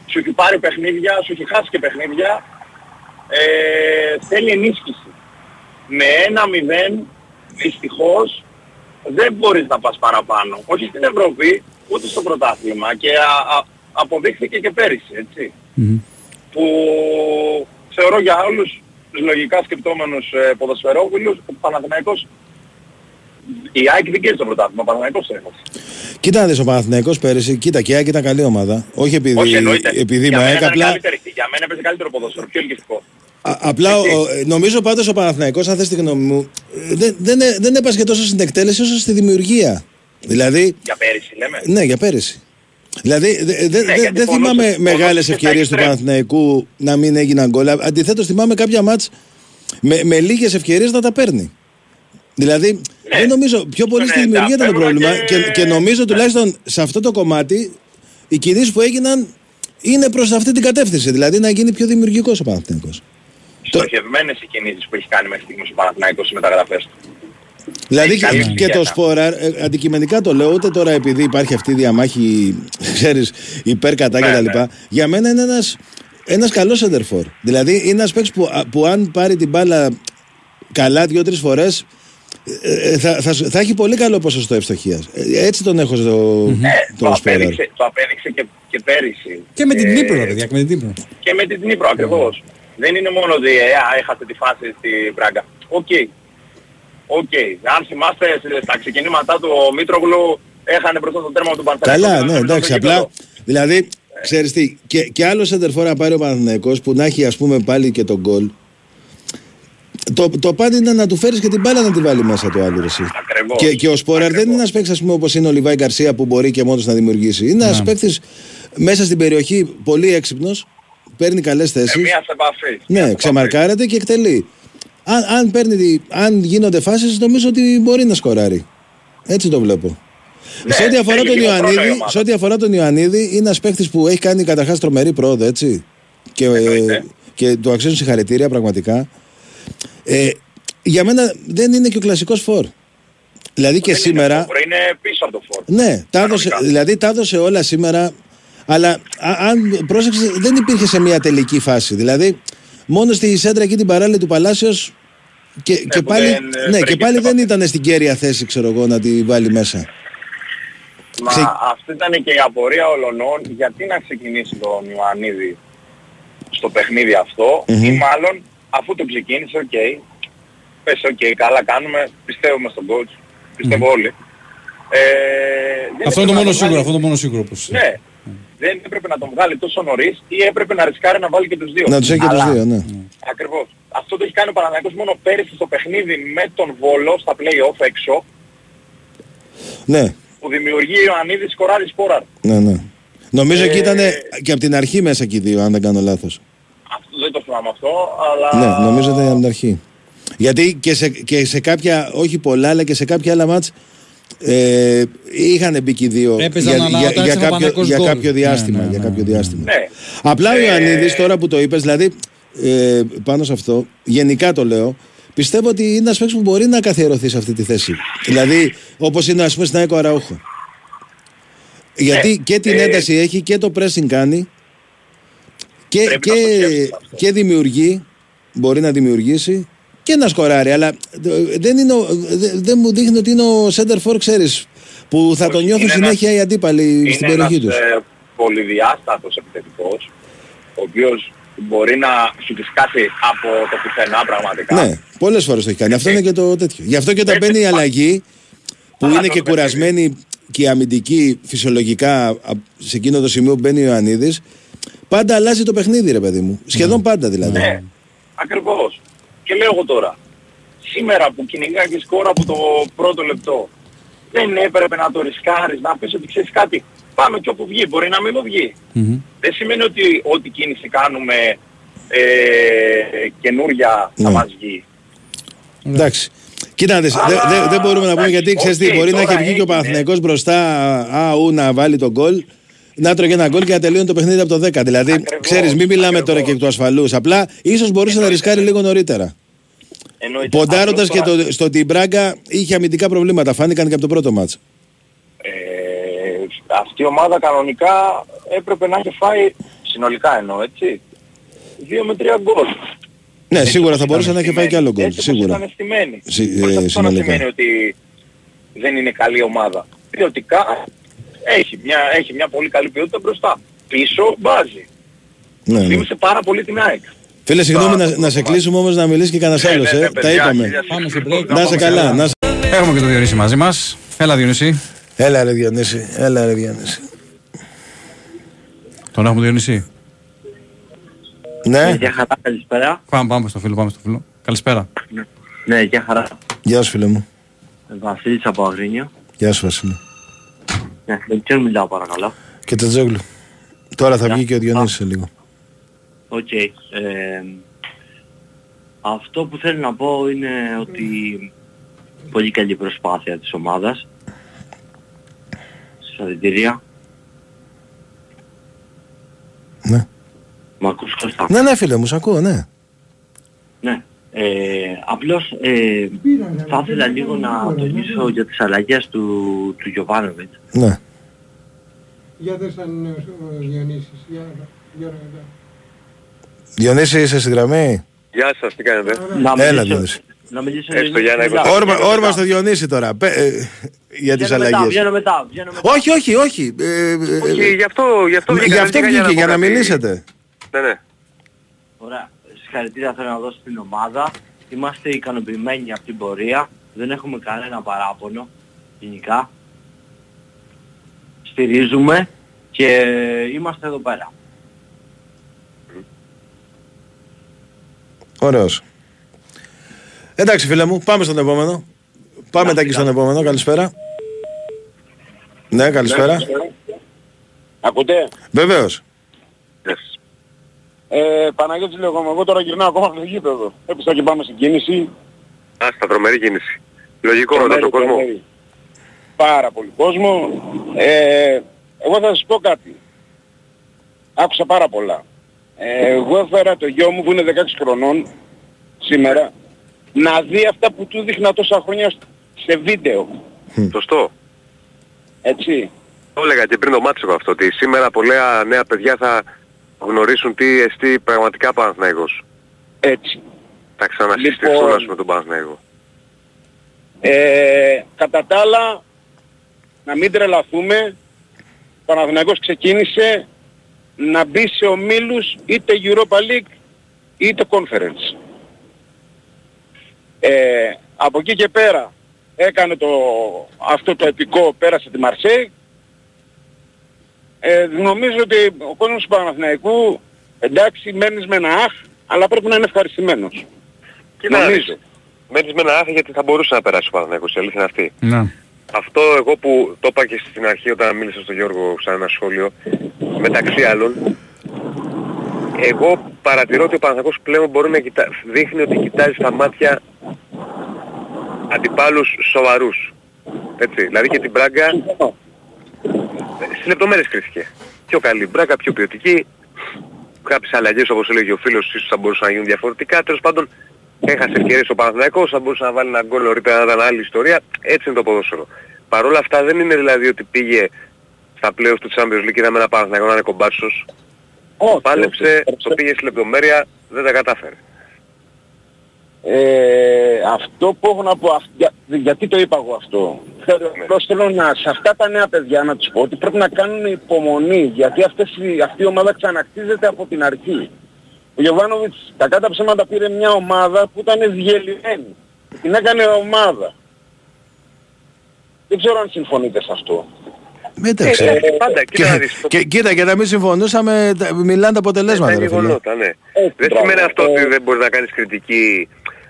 σου έχει πάρει παιχνίδια, σου έχει χάσει και παιχνίδια, ε, θέλει ενίσχυση. Με ένα μηδέν, δυστυχώς, δεν μπορείς να πας παραπάνω. Όχι στην Ευρώπη, ούτε στο πρωτάθλημα και α, α, αποδείχθηκε και πέρυσι, έτσι. Μμμ. Που θεωρώ για όλους τους λογικά σκεπτόμενους ε, ποδοσφαιρόβιλους, ο Παναθηναϊκός η ΑΕΚ δεν κέρδισε το πρωτάθλημα, ο Παναθηναϊκός το έχασε. Κοίτα να δεις ο Παναθηναϊκός πέρυσι, κοίτα και η ΑΕΚ ήταν καλή ομάδα. Όχι επειδή, Όχι εννοείται. επειδή για, με μένα ΑΕΚ, ήταν απλά, καλύτερη, για μένα έπαιζε καλύτερο ποδόσφαιρο, πιο ελκυστικό. α- απλά Έτσι. ο- νομίζω πάντως ο Παναθηναϊκός, αν θες τη γνώμη μου, ε, δεν, δεν, έ- δεν έπασχε τόσο στην εκτέλεση όσο στη δημιουργία. Δηλαδή, Για πέρυσι λέμε. ναι, για πέρυσι. Δηλαδή, δε- δε- δε- Ναι, γιατί δεν πολλούς- θυμάμαι πολλούς μεγάλες και τα ευκαιρίες του εξτρέμ. Παναθηναϊκού να μην έγιναν γκολ. Αντιθέτως, θυμάμαι κάποια μάτς με, με λίγες ευκαιρίες να τα παίρνει. Δηλαδή, Ναι. δεν νομίζω, πιο πολύ Ναι, στη δημιουργία τα ήταν το παίρνουν πρόβλημα. Και, και- και, νομίζω ναι. τουλάχιστον σε αυτό το κομμάτι, οι κινήσεις που έγιναν είναι προς αυτή την κατεύθυνση. Δηλαδή, να γίνει πιο δημιουργικός ο Παναθηναϊκός. Στοχευμένες οι κινήσεις που έχει κάνει μέχρι στιγμής ο Παναθηναϊκός στις μεταγραφές του. Δηλαδή Έχει καλή και, και δουλειά. το Σφόρα, ε, αντικειμενικά το λέω, ούτε τώρα επειδή υπάρχει αυτή η διαμάχη, ξέρεις, υπέρ κατά Ναι, κτλ. ναι. Για μένα είναι ένας, ένας καλός σέντερ φορ. Δηλαδή είναι ένας παίκτης που, α- που αν πάρει την μπάλα καλά δύο-τρεις φορές ε, ε, θα, θα, σου- θα έχει πολύ καλό ποσοστό ευστοχίας. Ε, Έτσι τον έχω στο Ε, το, το Σπόραρ. απέδειξε, το απέδειξε και, και πέρυσι. Και με την Ε, Ντνίπρο, ρε παιδιά, και με την Ντνίπρο. Και με την Ντνίπρο ακριβώς. Δεν είναι μόνο ότι ε, α, έχασε τη φάση στη Μπράγκα. OK. OK. Αν θυμάστε σε- στα ξεκινήματά του ο Μήτρογλου έχανε μπροστά στο τέρμα του Παναθηναϊκού. Καλά, και ναι, ήταν εντάξει, στο απλά γήπεδο. δηλαδή ξέρεις τι, και, και άλλο σεντερφόρ να πάρει ο Παναθηναϊκός που να έχει ας πούμε πάλι και τον γκολ. Το, το πάντα είναι να του φέρεις και την μπάλα να τη βάλει μέσα το άλλο. Εσύ. Ακριβώς. Και, και ο Σπόραρ δεν είναι ένας παίκτης, ας πούμε, όπως είναι ο Λιβάη Γκαρσία που μπορεί και μόνος να δημιουργήσει. Είναι ένας παίκτης μέσα στην περιοχή πολύ έξυπνος, παίρνει καλές Ε, θέσεις. μία σε επαφή. Μία σε Ναι, επαφή. ξεμαρκάρεται και εκτελεί. Αν, αν, παίρνει, τη- αν γίνονται φάσεις, νομίζω ότι μπορεί να σκοράρει. Έτσι το βλέπω. Ναι, σε, ό,τι αφορά έχει τον λίγο χρόνο η Ιωαννίδη, ομάδα. σε ό,τι αφορά τον Ιωαννίδη, είναι ένας παίκτης που έχει κάνει καταρχάς τρομερή πρόοδο, έτσι. Και, Εννοείται. και του αξίζουν συγχαρητήρια πραγματικά. Ε, για μένα δεν είναι και ο κλασικός φόρ. Δηλαδή και Δεν σήμερα. Είναι, φόρ, είναι πίσω από το φόρ. Ναι, τα έδωσε, Κανονικά. δηλαδή τα έδωσε όλα σήμερα. Αλλά α- αν πρόσεξε, δεν υπήρχε σε μια τελική φάση. Δηλαδή, μόνος στη σέντρα εκεί την παράλληλη του Παλάσιος. Και, και, που πάλι, δεν, ε, ναι, και βρήκε πάλι την δεν επαφή. ήταν στην καίρια θέση, ξέρω εγώ, να τη βάλει μέσα. Μα Ξε- αυτή ήταν και η απορία όλων γιατί να ξεκινήσει τον Ιωαννίδη στο παιχνίδι αυτό Μμμ. ή μάλλον αφού το ξεκίνησε, οκ, πες οκ, καλά κάνουμε, πιστεύουμε στον coach, πιστεύω όλοι. Ε, δεν Αυτό είναι το έπρεπε να μόνο τον σίγουρο. βγάλει- Αυτό είναι το μόνο σίγουρο. όπως- Ναι, δεν έπρεπε να τον βγάλει τόσο νωρίς ή έπρεπε να ρισκάρει να βάλει και τους δύο. Να τους έχει και Αλλά- του δύο, ναι. Ακριβώς. Αυτό το έχει κάνει ο Παναθηναϊκός μόνο πέρυσι στο παιχνίδι με τον Βόλο στα play-off έξω Ναι, που δημιουργεί ο Ιωαννίδης σκοράρει σπόραρ. ναι, ναι. Νομίζω εκεί Ε, ήταν και από την αρχή μέσα και οι δύο, αν δεν κάνω λάθος. Αυτό δεν το θυμάμαι αυτό, αλλά... Ναι, νομίζω ήταν από την αρχή. Γιατί και σε, και σε κάποια, όχι πολλά, αλλά και σε κάποια άλλα μάτς ε, είχαν μπει και οι δύο Έπαιζαν, για, αλλά για, όταν για, έρθει ο κάποιο, Παναθηναϊκός για γκολ. κάποιο διάστημα. Ναι, ναι, για ναι, κάποιο ναι. διάστημα. Ναι. Απλά ο Ε, Ιωαννίδης τώρα που το είπες, δηλαδή ε, πάνω σε αυτό, γενικά το λέω, πιστεύω ότι είναι ένας παίκτης που μπορεί να καθιερωθεί σε αυτή τη θέση. δηλαδή όπως είναι ας πούμε στην ΑΕΚ ο Αραούχο. Γιατί Ναι. και την Ε, ένταση έχει και το pressing κάνει και, Πρέπει να το και, σκέφτεσαι αυτό. και δημιουργεί, μπορεί να δημιουργήσει και να σκοράρει. Αλλά ε, δεν, είναι, ο- δε- δεν μου δείχνει ότι είναι ο center for, ξέρεις, που θα Όχι, τον νιώθουν είναι συνέχεια οι αντίπαλοι στην είναι περιοχή ένας τους. ε, πολυδιάστατος επιθετικός, ο οποίος μπορεί να σου τη σκάσει από το πουθενά πραγματικά. Ναι, πολλές φορές το έχει κάνει. Αυτό είναι και το τέτοιο. Γι' αυτό και όταν Έτσι, μπαίνει η πα- αλλαγή, που Καλά είναι το και παιχνίδι. κουρασμένη και η αμυντική φυσιολογικά α- σε εκείνο το σημείο που μπαίνει ο Ιωαννίδης, πάντα αλλάζει το παιχνίδι, ρε παιδί μου. Σχεδόν πάντα δηλαδή. Ναι, ακριβώς. Και λέω εγώ τώρα, σήμερα που κυνηγά και σκόρα από το πρώτο λεπτό, δεν έπρεπε να το ρισκάρεις, να πεις ότι ξέρεις κάτι, πάμε και όπου βγει, μπορεί να μην μου βγει. Μμμ. Δεν σημαίνει ότι ό,τι κίνηση κάνουμε ε, καινούρια θα Ναι. μας βγει. Εντάξει. Κοίτα, δεν Αλλά, δε, δεν μπορούμε να πούμε εντάξει, γιατί ξέρεις τι, οκ, μπορεί να τώρα έχει βγει και ο έγινε. Παναθηναϊκός μπροστά, α, ου, να βάλει τον γκολ. Να τρώγε ένα γκολ και να τελειώνει το παιχνίδι από το 10. Δηλαδή, Ακριβώς, ξέρεις, μην μιλάμε τώρα ακριβώς. και του ασφαλούς. Απλά ίσως μπορούσε να Εννοείται. ρισκάρει λίγο νωρίτερα. Εννοείται. Ποντάροντας Απλώς και τώρα, το, στο ότι η Μπράγκα είχε αμυντικά προβλήματα. Φάνηκαν και από το πρώτο μάτς. Ε, αυτή η ομάδα κανονικά έπρεπε να έχει φάει, συνολικά εννοώ, έτσι, δύο με τρία γκολ. Ναι, Έτσι σίγουρα όπως θα μπορούσε ήταν να έχει φάει στημένοι. και άλλο γκολ. Έτσι όπως Σίγουρα. ήταν στημένοι. Συ- ε, Χωρίς αυτό να συνολικά. σημαίνει ότι δεν είναι καλή ομάδα. Ποιοτικά έχει μια, έχει μια πολύ καλή ποιότητα μπροστά. Πίσω μπάζει. Ναι, ναι. Θύμισε πάρα πολύ την ΑΕΚ. Φίλε, συγγνώμη Πάρα να, πολύ να σε κομμάτι. κλείσουμε όμως να μιλήσεις και κανένας Ναι, άλλος. ναι, Ε. ναι, Τα παιδιά, είπαμε. χίλια Πάμε σε συγγνώμη. break. Να είσαι καλά. Να... σε- Έχουμε και το Διονύση μαζί μας. Έλα, Διονύση. Έλα ρε Διονύση. Έλα ρε Διονύση. Τον έχουμε Διονύση. Ναι, Γεια χαρά, καλησπέρα. Πάμε, πάμε στο φίλο, πάμε στο φίλο. Καλησπέρα. Ναι, γεια χαρά. γεια σου φίλε μου. Βασίλης από Αγρίνιο. Γεια σου Βασίλη. Ναι, με ποιον μιλάω παρακαλώ. Και το Τζόγλου. Τώρα θα Γεια. βγει και ο Διονύσης σε λίγο. Οκ. Ε, αυτό που θέλω να πω είναι ότι πολύ καλή προσπάθεια της ομάδας. Συγχαρητήρια. Ναι. Μ' ακούς Κώστα; Ναι, ναι φίλε μου, σ' ακούω, ναι. Ναι. Ε, απλώς ε, θα ήθελα λίγο να τονίσω για τις αλλαγές του, του Γιωβάνοβιτς. Ναι. Για δες αν είναι ο Διονύσης. Για, για ρωτά. Διονύση είσαι στη γραμμή; Γεια σας, τι κάνετε; Να Έλα, μιλήσω, Διονύση. να μιλήσω Έστω λίγο για ένα μετά. εικοσάρι. Όρμα, Βγαίνω όρμα μετά. στο Διονύση τώρα. Πε- ε, για τις Βγαίνω μετά, αλλαγές. Βγαίνω μετά, βγαίνω μετά. Όχι, όχι, όχι. Ε, ε, Όχι, γι' αυτό, γι' αυτό ε, βγήκα. Γι' δεν αυτό βγήκα βγήκε, για πω να κάτι. μιλήσετε. Ναι, ναι. Ωραία. Συγχαρητήρια θέλω να δώσω στην ομάδα. Είμαστε ικανοποιημένοι από την πορεία. Δεν έχουμε κανένα παράπονο γενικά. Στηρίζουμε Και είμαστε εδώ πέρα. Ωραίος. Εντάξει φίλε μου, πάμε στον επόμενο. Πάμε τα στον επόμενο. Καλησπέρα. Ναι, καλησπέρα. Ακούτε; Βεβαίως. Ε, Παναγιώτης λέγομαι, εγώ τώρα γυρνάω ακόμα από το γήπεδο. Έπεισα και πάμε στην κίνηση. Α, σταυρωμένη κίνηση. Λογικό με Τρομερή, τον κόσμο. τρομερή. Πάρα πολύ κόσμο. Ε, εγώ θα σας πω κάτι. Άκουσα πάρα πολλά. Ε, εγώ έφερα το γιο μου που είναι 16 χρονών σήμερα να δει αυτά που του δείχνα τόσα χρόνια σε βίντεο. Σωστό. Έτσι. Το έλεγα και πριν το μάτσο εγώ αυτό, ότι σήμερα πολλά νέα παιδιά θα γνωρίσουν τι εστί πραγματικά Παναθηναϊκός. Έτσι. Θα ξανασυστηθούν Λοιπόν- ας πούμε τον Παναθηναϊκό. Ε, κατά τα άλλα, να μην τρελαθούμε, ο Παναθηναϊκός ξεκίνησε να μπει σε ομίλους είτε Europa League είτε Conference. Ε, από εκεί και πέρα έκανε το, αυτό το επικό, πέρασε τη Μαρσέη. Ε, νομίζω ότι ο κόσμος του Παναθηναϊκού, εντάξει, μένεις με ένα αχ, αλλά πρέπει να είναι ευχαριστημένος. Κοίτα να Νομίζω. δεις. Μένεις με ένα άθλη γιατί θα μπορούσε να περάσει ο Παναθηναϊκός, η αλήθεια είναι αυτή. Ναι. Αυτό εγώ που το είπα και στην αρχή όταν μίλησα στον Γιώργο σαν ένα σχόλιο, μεταξύ άλλων, εγώ παρατηρώ ότι ο Παναθηναϊκός πλέον μπορεί να κοιτά... δείχνει ότι κοιτάζει στα μάτια αντιπάλους σοβαρούς. Έτσι, δηλαδή και την Μπράγκα στις λεπτομέρειες κρίθηκε. Πιο καλή Μπράγκα, πιο ποιοτική. Κάποιες αλλαγές όπως έλεγε ο φίλος ίσως θα μπορούσαν να γίνουν διαφορετικά. Τέλος πάντων έχασε ευκαιρίες ο Παναθηναϊκός, θα μπορούσε να βάλει ένα γκολ νωρίτερα να ήταν άλλη ιστορία. Έτσι είναι το ποδόσφαιρο. Παρ' όλα αυτά δεν είναι δηλαδή ότι πήγε στα playoffs του Champions League και είδαμε ένα Παναθηναϊκό να είναι κομπάτσος. Όχι, Πάλεψε, όχι. το πήγε στη λεπτομέρεια, δεν τα κατάφερε. Ε, αυτό που έχω να πω, αυ- για- γιατί το είπα εγώ αυτό. Θέλω, απλώς θέλω να, σε αυτά τα νέα παιδιά να τους πω ότι πρέπει να κάνουν υπομονή, γιατί αυτές, οι- αυτή η ομάδα ξανακτίζεται από την αρχή. Ο Γιωβάνοβιτς τα κάτω ψέματα πήρε μια ομάδα που ήταν διελειμμένη. Την έκανε ομάδα. Δεν ξέρω αν συμφωνείτε σε αυτό. Εντάξει. Ε, πάντα, κοίτα να Και, δεις. το- και, κοίτα και να μην συμφωνούσαμε, τα- μιλάνε τα αποτελέσματα. Τα ρε φίλε. γεγονότα, ναι. Έτσι, Δεν μπράβο. σημαίνει αυτό Ε, ότι δεν μπορείς να κάνεις κριτική,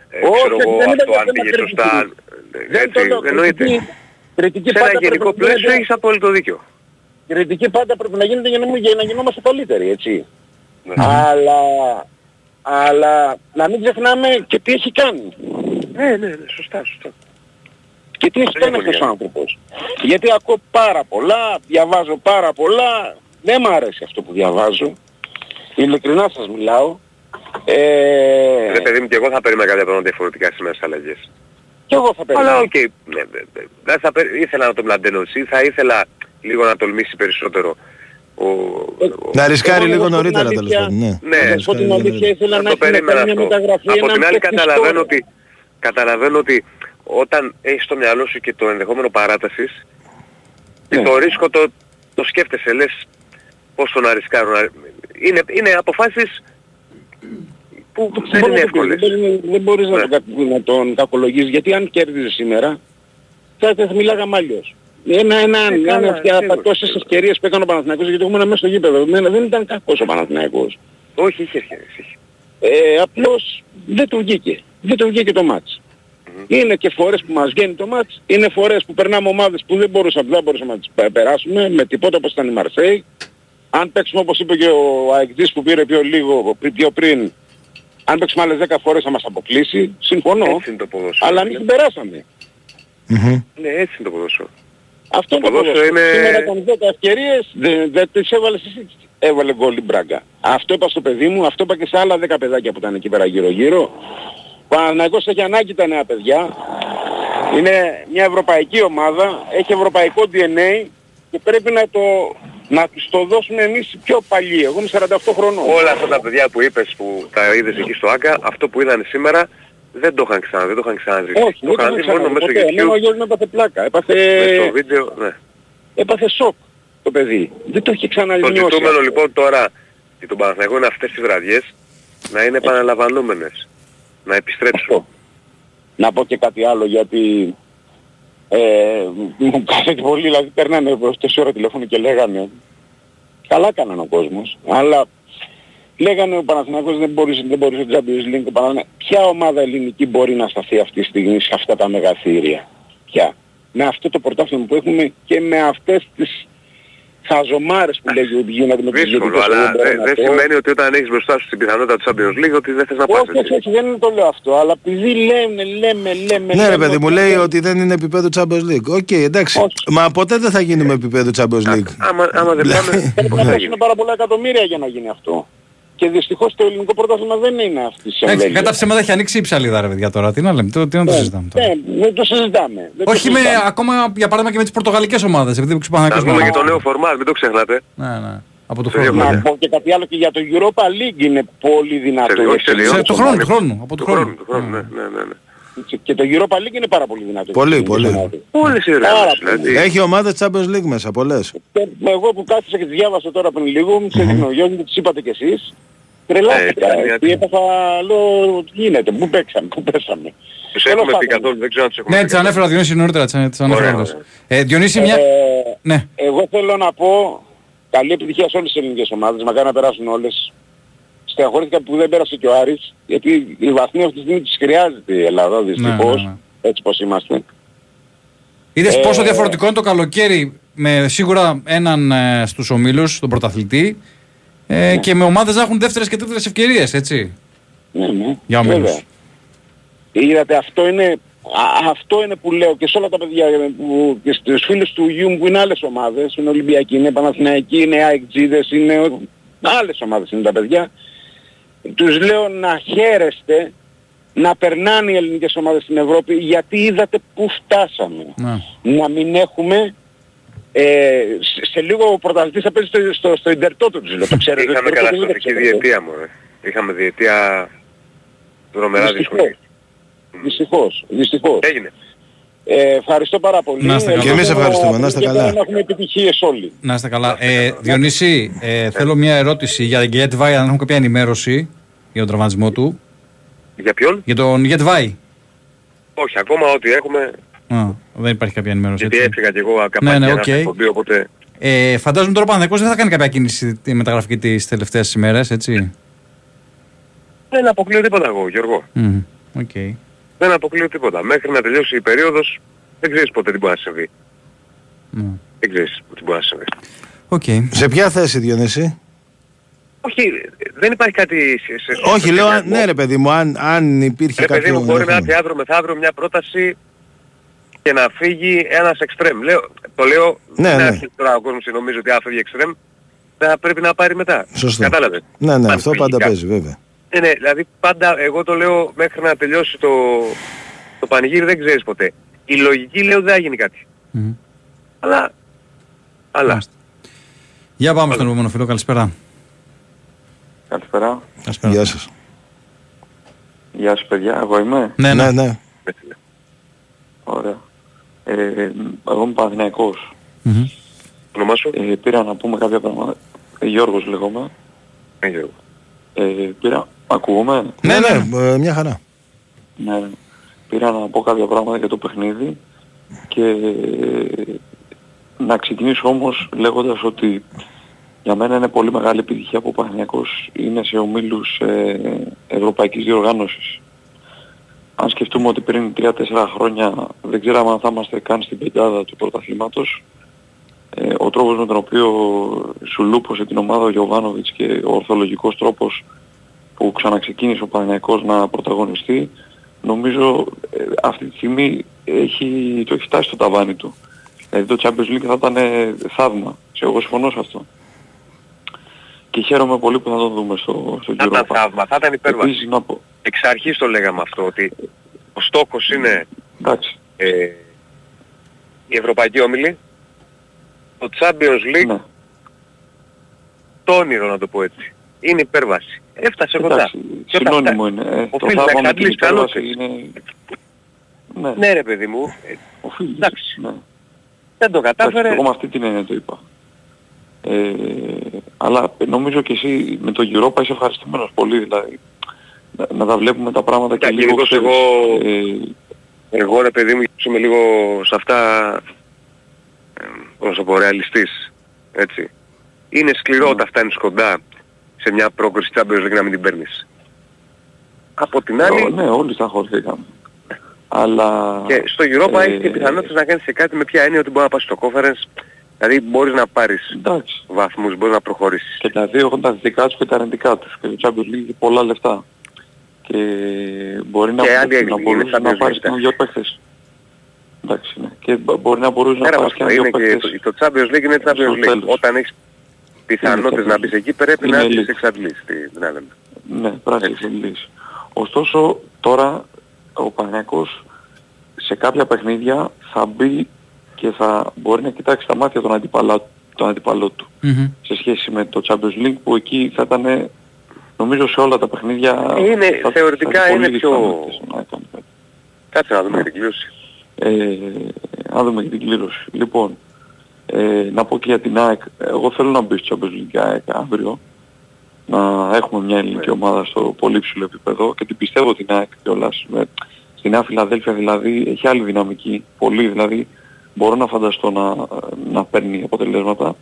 ε, Όχι, ξέρω εγώ, δεν είναι αυτό για αν θέμα πήγε κριτική. σωστά. Δεν το Έτσι, λέω. εννοείται. Κριτική- Κριτική Σε ένα πάντα γενικό πρέπει να πλαίσιο γίνεται- έχεις απόλυτο δίκιο. κριτική πάντα πρέπει να γίνεται για να, μην- για να γινόμαστε καλύτεροι, έτσι. Ναι. Αλλά, αλλά να μην ξεχνάμε και τι έχει κάνει. Ναι, ναι, ναι, σωστά, σωστά. Και τι έχει Δεν κάνει έχω αυτός ο δει. άνθρωπος. Γιατί ακούω πάρα πολλά, διαβάζω πάρα πολλά, δεν μ' αρέσει αυτό που διαβάζω. Ειλικρινά σας μιλάω. Ε, Ρε παιδί μου και εγώ θα περίμενα κάποια πράγματα διαφορετικά σήμερα στις αλλαγές. Και εγώ θα περιμένω. Αλλά οκ, ναι, ναι, ναι. δεν θα περί- ήθελα να τον Μλαντένος ή θα ήθελα λίγο να τολμήσει περισσότερο. Ο, ο- Να ρισκάρει Εγώ, λίγο να πω την νωρίτερα τέλος αλήθεια, πάντων. Ναι. Ναι, Να σας πω την αλήθεια, ήθελα θα να το έχει να περίμενα κάνει μια αυτό. μεταγραφή. Από έναν την άλλη παίκτη καταλαβαίνω σκόρερ. ότι, καταλαβαίνω ότι όταν έχεις στο μυαλό σου και το ενδεχόμενο παράτασης, Ναι. το ρίσκο το, το σκέφτεσαι, λες πόσο να ρισκάρω. να- Είναι, είναι αποφάσεις που δεν Μπορείς είναι να το πεις, εύκολες. Δεν, μπορεί- δεν μπορείς να, Ναι. τον, κα- να τον κακολογείς γιατί αν κέρδιζες σήμερα θα, θα μιλάγαμε αλλιώς. Ένα, ένα, Ε, ένα, καλά, αυτιά σίγουρα, από τόσες σίγουρα. ευκαιρίες που έκανε ο Παναθηναϊκός γιατί εγώ ήμουν μέσα στο γήπεδο. Εμένα δεν ήταν κακός ο Παναθηναϊκός. Όχι, είχε ευκαιρίες, είχε. Ε, απλώς δεν του βγήκε. Δεν του βγήκε το μάτς. Είναι και φορές που μας βγαίνει το μάτς, είναι φορές που περνάμε ομάδες που δεν μπορούσαμε, δεν μπορούσαμε να τις πε- περάσουμε με τίποτα όπως ήταν η Μαρσέη. Αν παίξουμε όπως είπε και ο Αεκτής που πήρε πιο λίγο πριν- πιο πριν, αν παίξουμε άλλες 10 φορές θα μας αποκλείσει, συμφωνώ, Έτσι είναι το ποδόσφαιρο. αλλά εμείς την περάσαμε. Μμμ. Ναι, έτσι είναι το ποδόσφαιρο. Αυτό είναι το ποδόσφαιρο ποδόσφαιρο. είναι- Σήμερα ήταν 10 ευκαιρίες, δεν δεν τις έβαλες εσύ. Έβαλε γκολ η Μπράγκα. Αυτό είπα στο παιδί μου, αυτό είπα και σε άλλα 10 παιδάκια που ήταν εκεί πέρα γύρω γύρω. Ο Παναθηναϊκός έχει ανάγκη τα νέα παιδιά. Είναι μια ευρωπαϊκή ομάδα, έχει ευρωπαϊκό DNA και πρέπει να το να τους το δώσουμε εμείς πιο παλιοί. Εγώ είμαι 48 χρονών. Όλα αυτά τα παιδιά που είπες που τα είδες εκεί στο ΆΚΑ, αυτό που είδαν σήμερα δεν το είχαν ξανά, δεν το είχαν ξαναδεί. Όχι, το δεν είχαν το δει μόνο ξαναδεί μέσω ποτέ. Εμένα ο YouTube, γιος μου έπαθε πλάκα. Έπαθε, μέσω βίντεο, ναι. έπαθε σοκ το παιδί. Δεν το έχει Το ξανανιώσει. ζητούμενο αυτό. λοιπόν τώρα για τον Παναθηναϊκό είναι αυτές τις βραδιές να είναι επαναλαμβανόμενες. Να επιστρέψουν. Αυτό. Να πω και κάτι άλλο γιατί ε, μου κάθεται πολύ, δηλαδή περνάνε προς τόση ώρα τηλέφωνο και λέγανε καλά έκαναν ο κόσμος, αλλά λέγανε ο Παναθηναϊκός δεν μπορούσε, δεν μπορούσε το Champions League, ο Παναθηναϊκός. Ποια ομάδα ελληνική μπορεί να σταθεί αυτή τη στιγμή σε αυτά τα μεγαθήρια; Ποια; Με αυτό το πρωτάθλημα που έχουμε και με αυτές τις χαζομάρες που λέγει ότι γίνονται με τις Δύσκολο, διαιτητές, αλλά δεν μπορώ δεν να δεν πω. σημαίνει ότι όταν έχεις μπροστά σου την πιθανότητα του Champions League ότι δεν θες να πας. Όχι, όχι, όχι, δεν είναι το λέω αυτό, αλλά επειδή λέμε, λέμε, λέμε... Ναι, ρε λέμε παιδί μου, ότι- λέει ότι δεν είναι επίπεδο Champions League. OK, εντάξει. Μα ποτέ δεν θα γίνει με επίπεδο Champions League. Άμα, άμα δεν πάμε, Πρέπει πώς να θα πέσουν γίνει. πάρα πολλά εκατομμύρια για να γίνει αυτό. Και δυστυχώς το ελληνικό πρωτάθλημα δεν είναι αυτής η Εντάξει, εμβέλειας. κατά ψέματα έχει ανοίξει η ψαλίδα, ρε παιδιά τώρα. Τι να λέμε, τι, τι να το συζητάμε τώρα. Ναι, δεν το συζητάμε. Δεν το Όχι με, συζητάμε. ακόμα για παράδειγμα και με τις πορτογαλικές ομάδες. Επειδή ο Να Παναγιώτης δούμε μιλάει. και το νέο φορμάτ, μην το ξεχνάτε. Ναι, ναι. Από το Σε δύο χρόνο. χρόνια. Να πω και κάτι άλλο και για το Europa League είναι πολύ δυνατό. Σε- για όχι σε τις δύο. Σε- ελληνικές το χρόνο, ομάδες. του χρόνου. Από του Του χρόνου, χρόνου. του χρόνου, ναι, ναι, ναι. Ναι. Και το Europa League είναι πάρα πολύ δυνατό. Πολύ, για τις ελληνικές πολύ. ομάδες. Όλες οι Πάρα ρεάλες, πολύ. δηλαδή. Έχει ομάδες Champions League μέσα, πολλές. Και εγώ που κάθισα και τις διάβασα τώρα πριν λίγο, μου ξεδείχνω ο Γιώργος, τις είπατε κι εσείς. Τρελάθηκα. Ε, ήταν Τι έπαθα, λέω, τι γίνεται, πού παίξαμε, πού πέσαμε. Τους Τέλος έχουμε πει πάντων. καθόλου, δεν ξέρω αν τους έχουμε Ναι, πει τι ανέφερα ο Διονύση νωρίτερα. Τι ανέφερα Ωραία, όλες. ωραία. Ε, Διονύση, μια. Ε, Ναι. Εγώ θέλω να πω καλή επιτυχία σε όλες τις ελληνικές ομάδες, μακάρι να περάσουν όλες. Στεναχωρήθηκα που δεν πέρασε και ο Άρης, γιατί η βαθμοί αυτή τη στιγμή τις χρειάζεται η Ελλάδα, δυστυχώς, ναι, ναι. έτσι πως είμαστε. Είδες Ε, πόσο διαφορετικό είναι το καλοκαίρι με σίγουρα έναν ε, στους ομίλους, τον πρωταθλητή, ε, και με ομάδες να έχουν δεύτερες και τρίτε ευκαιρίες, έτσι. Ναι, ναι. Για ομίλους. Βέβαια. Είδατε, αυτό είναι, α, αυτό είναι που λέω και σε όλα τα παιδιά που, και στους φίλους του Ιουμ που είναι άλλες ομάδες, είναι Ολυμπιακοί, είναι Παναθηναϊκοί, είναι ΑΕΚ είναι άλλες ομάδες είναι τα παιδιά. Τους λέω να χαίρεστε να περνάνε οι ελληνικές ομάδες στην Ευρώπη γιατί είδατε πού φτάσαμε. Ναι. Να μην έχουμε ε, σε, σε λίγο ο πρωταθλητής θα παίζει στο, στο, στο Ιντερτότο τους λέω, το ξέρετε. Είχαμε το ξέρετε, δεν το καταστροφική ξέρετε. διετία μου. Είχαμε διετία δρομερά Δυστυχώς. δύσκολη. Δυστυχώς, δυστυχώς. Έγινε. Ε, ευχαριστώ πάρα πολύ. Να είστε καλά. Ελπίζω Και εμείς ευχαριστούμε. Να είστε και καλά. Να έχουμε επιτυχίες όλοι. Να είστε καλά. Ε, Διονύση, ε, θέλω μια ερώτηση για τον Γετβάη, αν έχουμε κάποια ενημέρωση για τον τραυματισμό του. Για ποιον; Για τον Γετβάη. Όχι, ακόμα ό,τι έχουμε, Α, δεν υπάρχει κάποια ενημέρωση. γιατί Έτσι. έφυγα και εγώ καπάκι ναι, ναι, οκ. εκπομπή, οπότε Ε, φαντάζομαι τώρα ο Παναθηναϊκός δεν θα κάνει κάποια κίνηση τη μεταγραφική τις τελευταίες ημέρες, έτσι. δεν αποκλείω τίποτα εγώ, Γιώργο. Μμμ, Οκ. Δεν αποκλείω τίποτα. Μέχρι να τελειώσει η περίοδος δεν ξέρεις ποτέ τι μπορεί να συμβεί. Ναι. Δεν ξέρεις τι μπορεί να συμβεί. Οκ. Σε ποια θέση, Διονύση; Όχι, δεν υπάρχει κάτι σε, σε, Όχι, σε λέω, αν- σχεδιασμό. ναι ρε παιδί μου, αν, αν υπήρχε Ρε παιδί κάποιο... μου, μπορεί να ενδεχόμενο. έρθει αύριο μεθαύριο μια πρόταση και να φύγει ένας εξτρέμ. Λέω, το λέω, Ναι, δεν ναι. αρχίσει τώρα ο κόσμος και νομίζει ότι άφηγε εξτρέμ, θα πρέπει να πάρει μετά. Σωστό. Κατάλαβες. Ναι, ναι, Αν αυτό φύγει πάντα κάποιος. παίζει, βέβαια. Ναι, ναι, δηλαδή πάντα εγώ το λέω μέχρι να τελειώσει το, το πανηγύρι δεν ξέρεις ποτέ. Η λογική λέω δεν θα γίνει κάτι. Μμμ. Αλλά, αλλά. Μάλιστα. Για πάμε στον επόμενο φίλο. Καλησπέρα. Καλησπέρα. Καλησπέρα. Γεια σας. Γεια σου παιδιά, εγώ είμαι; Ναι, ναι. Ναι, ναι. Ωραία. Ε, εγώ είμαι Παναθηναϊκός. Μμμ. Όνομά σου. Ε, πήρα να πούμε κάποια πράγματα. Ε, Γιώργος λέγομαι. Ναι, Γιώργο. Ε, πήρα... Ακούγομαι. Ναι, Ναι, ναι, ε, μια χαρά. Ναι. Πήρα να πω κάποια πράγματα για το παιχνίδι και ε, να ξεκινήσω όμως λέγοντας ότι για μένα είναι πολύ μεγάλη επιτυχία που ο Παναθηναϊκός είναι σε ομίλους ε, ευρωπαϊκής διοργάνωσης. Αν σκεφτούμε ότι πριν 3-4 χρόνια δεν ξέραμε αν θα είμαστε καν στην πεντάδα του πρωταθλήματος, ε, ο τρόπος με τον οποίο σου λούπωσε την ομάδα ο Γιωβάνοβιτς και ο ορθολογικός τρόπος που ξαναξεκίνησε ο Παναθηναϊκός να πρωταγωνιστεί, νομίζω ε, αυτή τη στιγμή έχει, το έχει φτάσει στο ταβάνι του. Δηλαδή το Champions League θα ήταν ε, θαύμα. Και εγώ συμφωνώ σε αυτό. Και χαίρομαι πολύ που θα το δούμε στο, στο Θα ήταν Europa. θαύμα, θα ήταν υπέρβαση. Επίσης να πω, Εξ αρχής το λέγαμε αυτό, ότι ο στόχος είναι εντάξει, ε, η Ευρωπαϊκή Όμιλη, το Champions League, ναι. το όνειρο να το πω έτσι. Είναι υπέρβαση. Έφτασε κοντά. Εντάξει, Και όταν συνώνυμο φτάσει- είναι. Ε, το οφείλει να θαύμα με την εξαντλείς υπέρβαση καλώσεις. είναι... Ναι, Ναι ρε παιδί μου, ε, οφείλει. εντάξει. Ναι. δεν το Εντάξει, κατάφερε. εγώ με αυτή την έννοια το είπα. Ε, αλλά νομίζω και εσύ με το Europa είσαι ευχαριστημένος πολύ, δηλαδή να, να τα βλέπουμε τα πράγματα και Ja, λίγο γενικώς ξέρεις, εγώ- ε, Εγώ ρε παιδί μου είμαι λίγο σε αυτά, ε, πώς να το πω, ρεαλιστής. Έτσι. είναι σκληρό όταν φτάνεις κοντά σε μια πρόκριση Champions League να μην την παίρνεις. Από την άλλη, Ω, Ναι, όλοι σταχωρηθήκαμε. Αλλά... και στο Europa ε, έχεις και πιθανότητες να κάνεις και κάτι με ποια έννοια ότι μπορεί να πας στο conference, δηλαδή μπορείς να πάρεις Εντάξει. βαθμούς, μπορείς να προχωρήσεις. Και τα δύο έχουν τα θετικά τους και τα αρνητικά τους. Και το Champions League έχει πολλά λεφτά. Και μπορεί να, Και άλλη να έκδοση, μπορούσε είναι να Champions πάρεις League, και δύο παίχτες. Εντάξει, ναι. Και μπο- μπορεί να μπορούσε να Πέρα από πάρεις και αυτό, δύο είναι και παίχτες. το, το Champions League είναι Champions στο League. τέλος. Όταν έχεις πιθανότητες Είναι να μπεις εκεί πρέπει Είναι να τις elite. εξαντλήσεις τι- την άλλη. Ναι, πράσινη λύση. Ωστόσο, τώρα ο Παναγιακός σε κάποια παιχνίδια θα μπει και θα μπορεί να κοιτάξει τα μάτια τον, αντιπαλά, τον αντιπαλό του. Μμμ. Σε σχέση με το Champions League που εκεί θα ήταν νομίζω σε όλα τα παιχνίδια Είναι- θα- θεωρητικά θα είναι είναι πολύ πιο- πιθανότητες να έκανε κάτι. Κάτσε να δούμε την κλήρωση. Ε, να δούμε και την κλήρωση. Λοιπόν, ε, να πω και για την ΑΕΚ. Εγώ θέλω να μπει στο Champions League η ΑΕΚ αύριο. Να έχουμε μια ελληνική ομάδα στο πολύ ψηλό επίπεδο και την πιστεύω την ΑΕΚ κιόλας. Με, στην Νέα Φιλαδέλφια δηλαδή έχει άλλη δυναμική. Πολύ δηλαδή. Μπορώ να φανταστώ να, να παίρνει αποτελέσματα.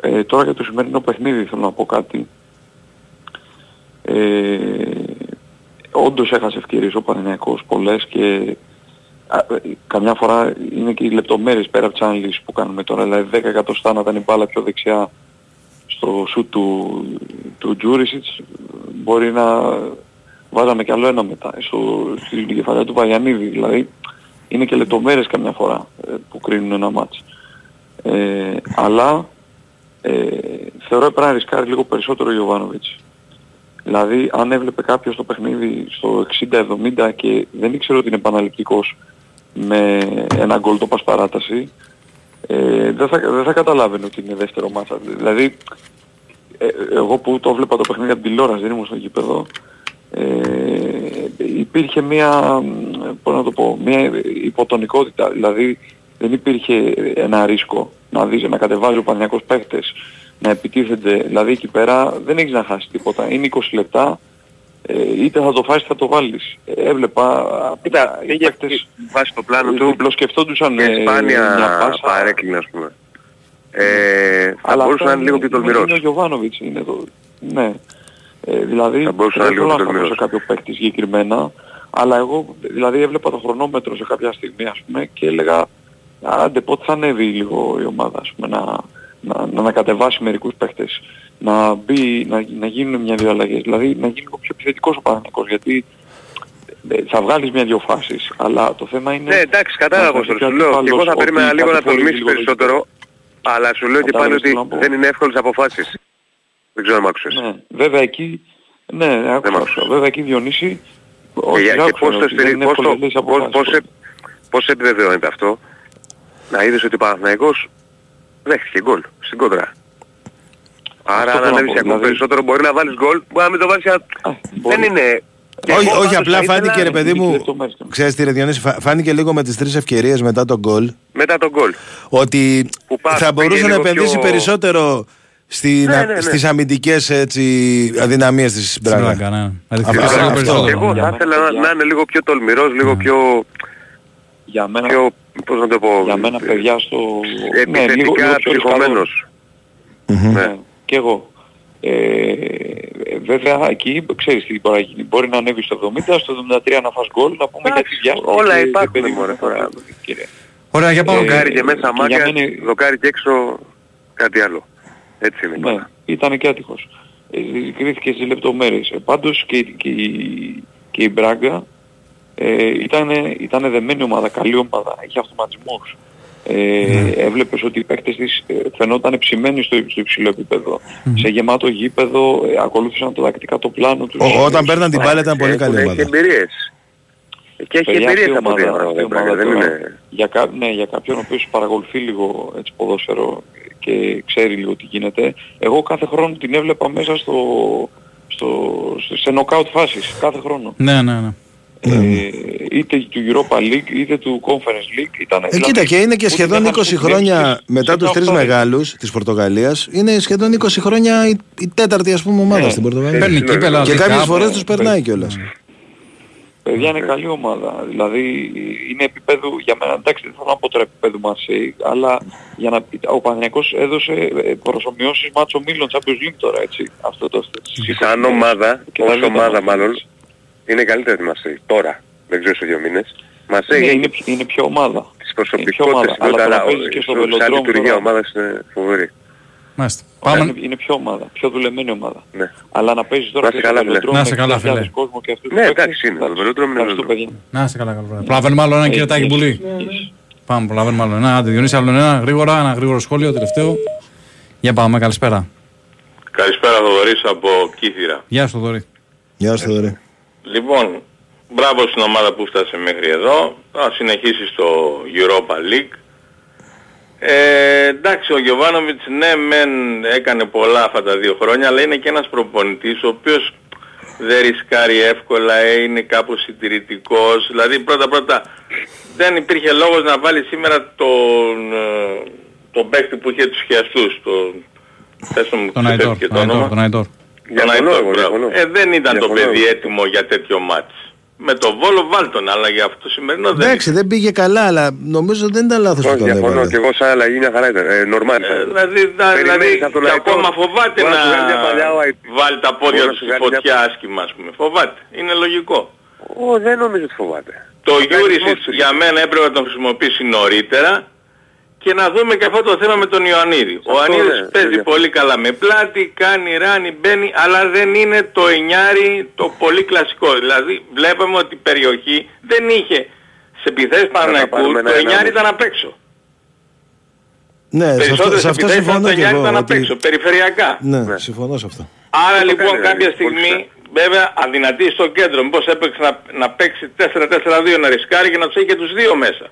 Ε, τώρα για το σημερινό παιχνίδι θέλω να πω κάτι. Ε, όντως έχασε ευκαιρίες ο Παναθηναϊκός πολλές και α, ε, καμιά φορά είναι και οι λεπτομέρειες πέρα από τις αναλύσεις που κάνουμε τώρα. Δηλαδή 10 εκατοστά να ήταν η μπάλα πιο δεξιά στο σουτ του, του Τζούρισιτς μπορεί να βάζαμε κι άλλο ένα μετά στο, στην κεφαλιά του Βαγιανίδη. Δηλαδή είναι και λεπτομέρειες καμιά φορά ε, που κρίνουν ένα μάτς. Ε, αλλά ε, θεωρώ έπρεπε να ρισκάρει λίγο περισσότερο ο Ιωβάνοβιτς. Δηλαδή αν έβλεπε κάποιος το παιχνίδι στο 60-70 και δεν ήξερε ότι είναι επαναληπτικός με ένα γκολ το πας παράταση, ε, δεν, θα, δεν θα καταλάβαινε ότι είναι δεύτερο μάτσα. Δηλαδή ε, εγώ που το βλέπα το παιχνίδι από την τηλεόραση, δεν ήμουν στο γήπεδο, ε, υπήρχε μια, πώς να το πω, μια υποτονικότητα. Δηλαδή δεν υπήρχε ένα ρίσκο να δεις, να κατεβάζει ο Παναγιακός παίχτες, να επιτίθενται. Δηλαδή εκεί πέρα δεν έχεις να χάσεις τίποτα. Είναι 20 λεπτά, ε, είτε θα το φάσεις είτε θα το βάλεις. Ε, έβλεπα Κοίτα, οι πήγε παίκτες βάσει το πλάνο του διπλοσκεφτόντουσαν και ε, σπάνια μια πάσα. παρέκλεινε ας πούμε. Ε, θα Αλλά μπορούσε αυτά να είναι λίγο πιο τολμηρός. Είναι ο Γιωβάνοβιτς, είναι το... Ναι. Ε, δηλαδή, Θα μπορούσε να δεν είναι λίγο θέλω πιο να σταθώ σε τολμηρός. κάποιο παίκτη συγκεκριμένα, αλλά εγώ δηλαδή έβλεπα το χρονόμετρο σε κάποια στιγμή ας πούμε και έλεγα άντε πότε θα ανέβει λίγο η ομάδα ας πούμε, να, να, να ανακατεβάσει μερικούς παίκτες, να, μπει, να, να γίνουν μια-δυο αλλαγές, δηλαδή να γίνει λίγο πιο επιθετικός ο Παναγικός γιατί ε, θα βγάλεις μια-δυο φάσεις, αλλά το θέμα είναι... Ναι, εντάξει, κατάλαβα να Σου δείξει ο λέω. Και εγώ αντίπαλος θα ότι περίμενα λίγο να κάθε φορά τολμήσεις λίγο περισσότερο, αλλά σου λέω και πάλι Κατάλαβες τι ότι να πω. δεν είναι εύκολες αποφάσεις. Δεν ξέρω αν μ' άκουσες. Ναι, βέβαια εκεί, ναι, ναι, άκουσα, μ' άκουσα. βέβαια εκεί Διονύση, Και, όχι, για- και άκουσα, πώς το ότι δεν στηρί- είναι πώς εύκολο το- να λύσεις πώς- αποφάσεις. πώς σε- πώς επιβεβαιώνεται αυτό. Να είδες ότι ο Παναθηναϊκός δέχτηκε γκολ στην κόντρα. Άρα Αυτό αν θέλω να ανέβεις πω, ακόμα δηλαδή- περισσότερο μπορεί να βάλεις γκολ, μπορεί να μην το βάλεις για... Δεν είναι... Και Όχι, εγώ όχι, πάντως απλά θα ήθελα- φάνηκε ρε παιδί μου. Ξέρεις τι, ρε Διονύση, φα- φάνηκε λίγο με τις τρεις ευκαιρίες μετά τον γκολ Μετά τον γκολ. ότι Που πας, θα μπορούσε πήγε να λίγο επενδύσει πιο- περισσότερο στη, Ναι, να- ναι, ναι. στις αμυντικές έτσι, αδυναμίες της Μπράγκα. Μπράγκα, ναι. Αυτό- Αριθμητικά αυτό- λίγο αυτό. περισσότερο. Εγώ θα ήθελα να, να είναι λίγο πιο τολμηρός, λίγο πιο... Για μένα, πιο πώς να το πω... για μένα παιδιά στο... ναι, Επιθετικά λίγο, λίγο πιο ψυχωμένος. Ναι, και εγώ. Ε, βέβαια εκεί ξέρεις τι μπορεί να γίνει. Μπορεί να ανέβει στο 70, στο 73 να φας γκολ, να πούμε γιατί βιάστηκε. όλα και- υπάρχουν, και παιδί μου, μωρέ, τώρα. κύριε. Ωραία, για πάμε. Ε, Δοκάρι και μέσα και για μάτια, μένα- δοκάρι και έξω κάτι άλλο. Έτσι είναι. Ναι, ήταν και άτυχος. Ε, κρίθηκε στις λεπτομέρειες. Ε, πάντως και, και, η- και η Μπράγκα ε, ήταν, ήταν δεμένη ομάδα, καλή ομάδα, είχε αυτοματισμούς. Ε, Έβλεπες ότι οι παίκτες της ε, φαινόταν ψημένοι στο, στο υψηλό επίπεδο. Σε γεμάτο γήπεδο ε, ακολούθησαν το τακτικά το πλάνο τους. Ό- όταν παίρναν την μπάλα ήταν πολύ καλή Έχει ομάδα. εμπειρίες. Και έχει Παιδιά, εμπειρίες αυτή από ομάδα, δύο αυτή η πράγματα. ομάδα Δεν τώρα, είναι... για, κα, ναι, για κάποιον ο οποίος παρακολουθεί λίγο έτσι, ποδόσφαιρο και ξέρει λίγο τι γίνεται, εγώ κάθε χρόνο την έβλεπα μέσα στο, στο, σε knockout φάσεις, κάθε χρόνο. Ναι, ναι, ναι. Ε, είτε του Europa League είτε του Conference League. Ήταν, Ε, κοίτα και είναι και ούτε σχεδόν δεν 20 είχαν χρόνια συνδέσεις μετά σε τους τρεις οχτάρι. μεγάλους της Πορτογαλίας είναι σχεδόν 20 χρόνια η, η τέταρτη ας πούμε ομάδα Ναι. στην Πορτογαλία. Παίρνει κύπελα, Και δικά, κάποιες φορές ναι. τους περνάει κιόλας. Παιδιά είναι καλή ομάδα. Δηλαδή είναι επίπεδου για μένα. Εντάξει δεν θέλω να πω τώρα επίπεδου Μαρσέη, αλλά για να, ο Παναγιακός έδωσε ε, προσωμιώσεις μάτσο Μίλων Champions League τώρα έτσι. Αυτό το Σαν ομάδα, Και τα ως λέτε ομάδα μας. μάλλον, είναι καλύτερη τη Μαρσέη. Τώρα. Δεν ξέρω σε δύο μήνες. Μαρσέη Ναι, έχει είναι, πιο- είναι πιο ομάδα. τις Είναι πιο ομάδα. προσωπικότητες, Αλλά το αλλά να παίζεις και στο σαν βελοδρόμιο λειτουργία τώρα- ομάδας είναι φοβερή. Μάλιστα. Πάμε. Πάμε. Είναι, είναι πιο ομάδα, πιο δουλεμένη ομάδα. Ναι. Αλλά να παίζεις τώρα Να και είσαι στο καλά, φίλε. βελοδρόμιο Να είσαι με καλά, 60.000 φίλε. κόσμο και αυτούς Ναι, τους εντάξει, παίκτες. είναι. Το βελοδρόμιο είναι Ευχαριστώ, βελοδρόμιο. παιδιά. Να είσαι καλά, καλό βράδυ. Προλαβαίνουμε άλλο ένα, κύριε Έχει, Τάκη έχει, Πουλή. έχει. Πάμε, προλαβαίνουμε άλλο ένα. Άντε, Διονύση, άλλο ένα. Γρήγορα, ένα γρήγορο σχόλιο, τελευταίο. Για πάμε, καλησπέρα. Καλησπέρα Θοδωρής από Κύθυρα. Γεια σου, Δωρή. Γεια σου, Θοδωρή. Λοιπόν, μπράβο στην ομάδα που φτάσε μέχρι εδώ. Θα συνεχίσει στο Europa League. Ε, εντάξει, ο Γιωβάνοβιτς ναι μεν έκανε πολλά αυτά τα δύο χρόνια, αλλά είναι και ένας προπονητής ο οποίος δεν ρισκάρει εύκολα, ε, είναι κάπως συντηρητικός. Δηλαδή πρώτα πρώτα δεν υπήρχε λόγος να βάλει σήμερα τον, ε, τον παίκτη που είχε τους χιαστούς, τον... Πες μου, Τον Αϊτόρ. ξεφεύγει Τον το Αϊτόρ. όνομα. Τον Αϊτόρ. Τον Διαφωνώ Αϊτόρ, εγώ, μπράβο. διαφωνώ. Ε, δεν ήταν το Διαφωνώ παιδί εγώ. έτοιμο για τέτοιο μάτς. Με το Βόλο βάλτον, αλλά για αυτό το σημερινό δεν Εντάξει, δεν πήγε καλά, αλλά νομίζω δεν ήταν λάθος που Όχι, τον διαφωνώ έβαλε. και εγώ σαν αλλαγή μια χαρά ήταν. Ε, νορμάλ. Ε, δηλαδή, δα- Περιμένεις δηλαδή από τον και Αϊτόρ. ακόμα φοβάται Μπορεί να να σου βγάλει μια παλιά ο Αϊτόρ. βάλει τα πόδια Μπορεί να του σου στη βγάλει μια- φωτιά άσχημα, ας πούμε. Φοβάται. Είναι λογικό. Ω, δεν νομίζω ότι φοβάται. Το κάνει Γιούρισιτ μότσο. για μένα έπρεπε να τον χρησιμοποιήσει νωρίτερα και να δούμε και αυτό το θέμα με τον Ιωαννίδη. Ο Αυτό, Ιωαννίδης ναι, παίζει ναι. πολύ καλά με πλάτη, κάνει ράνι, μπαίνει, αλλά δεν είναι το εννιάρι το πολύ κλασικό. Δηλαδή βλέπαμε ότι η περιοχή δεν είχε σε επιθέσεις Παναναϊκού, πάρουμε το ένα-ένα εννιάρι όμως. ήταν απ' έξω. Ναι, σε αυτό, Περισσότερες σε αυτό επιθέσεις ήταν συμφωνώ το και εννιάρι εγώ. ήταν απ' ότι- έξω, περιφερειακά. Ναι, Ναι. συμφωνώ σε αυτό. Άρα το λοιπόν κάνει, κάποια δηλαδή, στιγμή πολύ βέβαια αδυνατεί στο κέντρο. Μήπως έπαιξε να, να παίξει 4-4-2 να ρισκάρει και να τους έχει και τους δύο μέσα.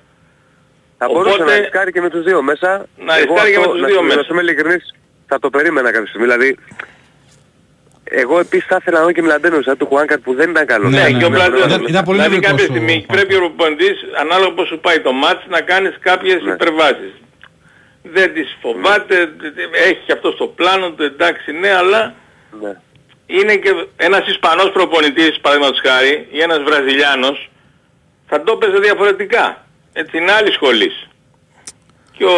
Θα μπορούσε Οπότε- να ρισκάρει και με τους δύο μέσα. Να Εγώ ρισκάρει και με αυτό, τους να- δύο να μέσα. σου είμαι ειλικρινής, θα το περίμενα κάποια στιγμή. Δηλαδή, εγώ επίσης θα ήθελα να δω και Μιλαντένο σαν του Χουάνκαρ που δεν ήταν καλό. Ναι, Ναι, ναι, και ο ναι. Πλατώνης. Ήταν- ήταν πολύ δηλαδή νευρικός κάποια ο στιγμή Πάνκας. πρέπει ο προπονητής, ανάλογα πώς σου πάει το μάτς, να κάνεις κάποιες Ναι. υπερβάσεις. Δεν τις φοβάται, έχει και αυτό στο πλάνο του, εντάξει ναι, αλλά Ναι. είναι και ένας Ισπανός προπονητής, παραδείγματος χάρη, ή ένας Βραζιλιάνος, θα το έπαιζε διαφορετικά. Έτσι είναι άλλη σχολής. Και ο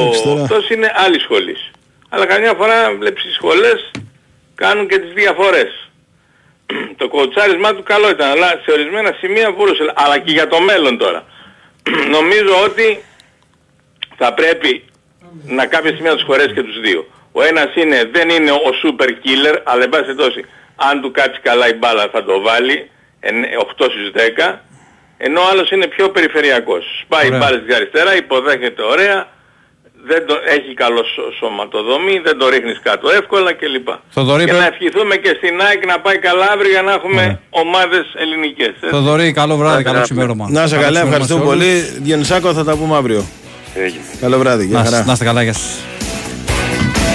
Εντάξει, τώρα. αυτός είναι άλλη σχολής. Αλλά καμιά φορά βλέπεις οι σχολές κάνουν και τις διαφορές. το κοουτσάρισμά του καλό ήταν, αλλά σε ορισμένα σημεία μπορούσε. Αλλά και για το μέλλον τώρα. Νομίζω ότι θα πρέπει να κάποια στιγμή να τους χωρέσει και τους δύο. Ο ένας είναι, δεν είναι ο super killer, αλλά εν πάση περιπτώσει, αν του κάτσει καλά η μπάλα θα το βάλει, εν- 8 στις 10, ενώ ο άλλος είναι πιο περιφερειακός. Σπάει Ωραία. μπάλες στην αριστερά, υποδέχεται ωραία, δεν το, έχει καλό σω- σωματοδομή, δεν το ρίχνεις κάτω εύκολα κλπ. Θοδωρή, και πε- να ευχηθούμε και στην ΑΕΚ να πάει καλά αύριο για να έχουμε Ωραία. ομάδες ελληνικές. έτσι. Θοδωρή, καλό βράδυ, Να καλό είστε ξημέρωμα. Να είσαι Καλό καλά, ξημέρωμα ευχαριστούμε σε όλους. πολύ. Διονυσάκο θα τα πούμε αύριο. Έγινε. Καλό βράδυ, γεια Να χαρά. είστε- να είστε καλά, γεια σας.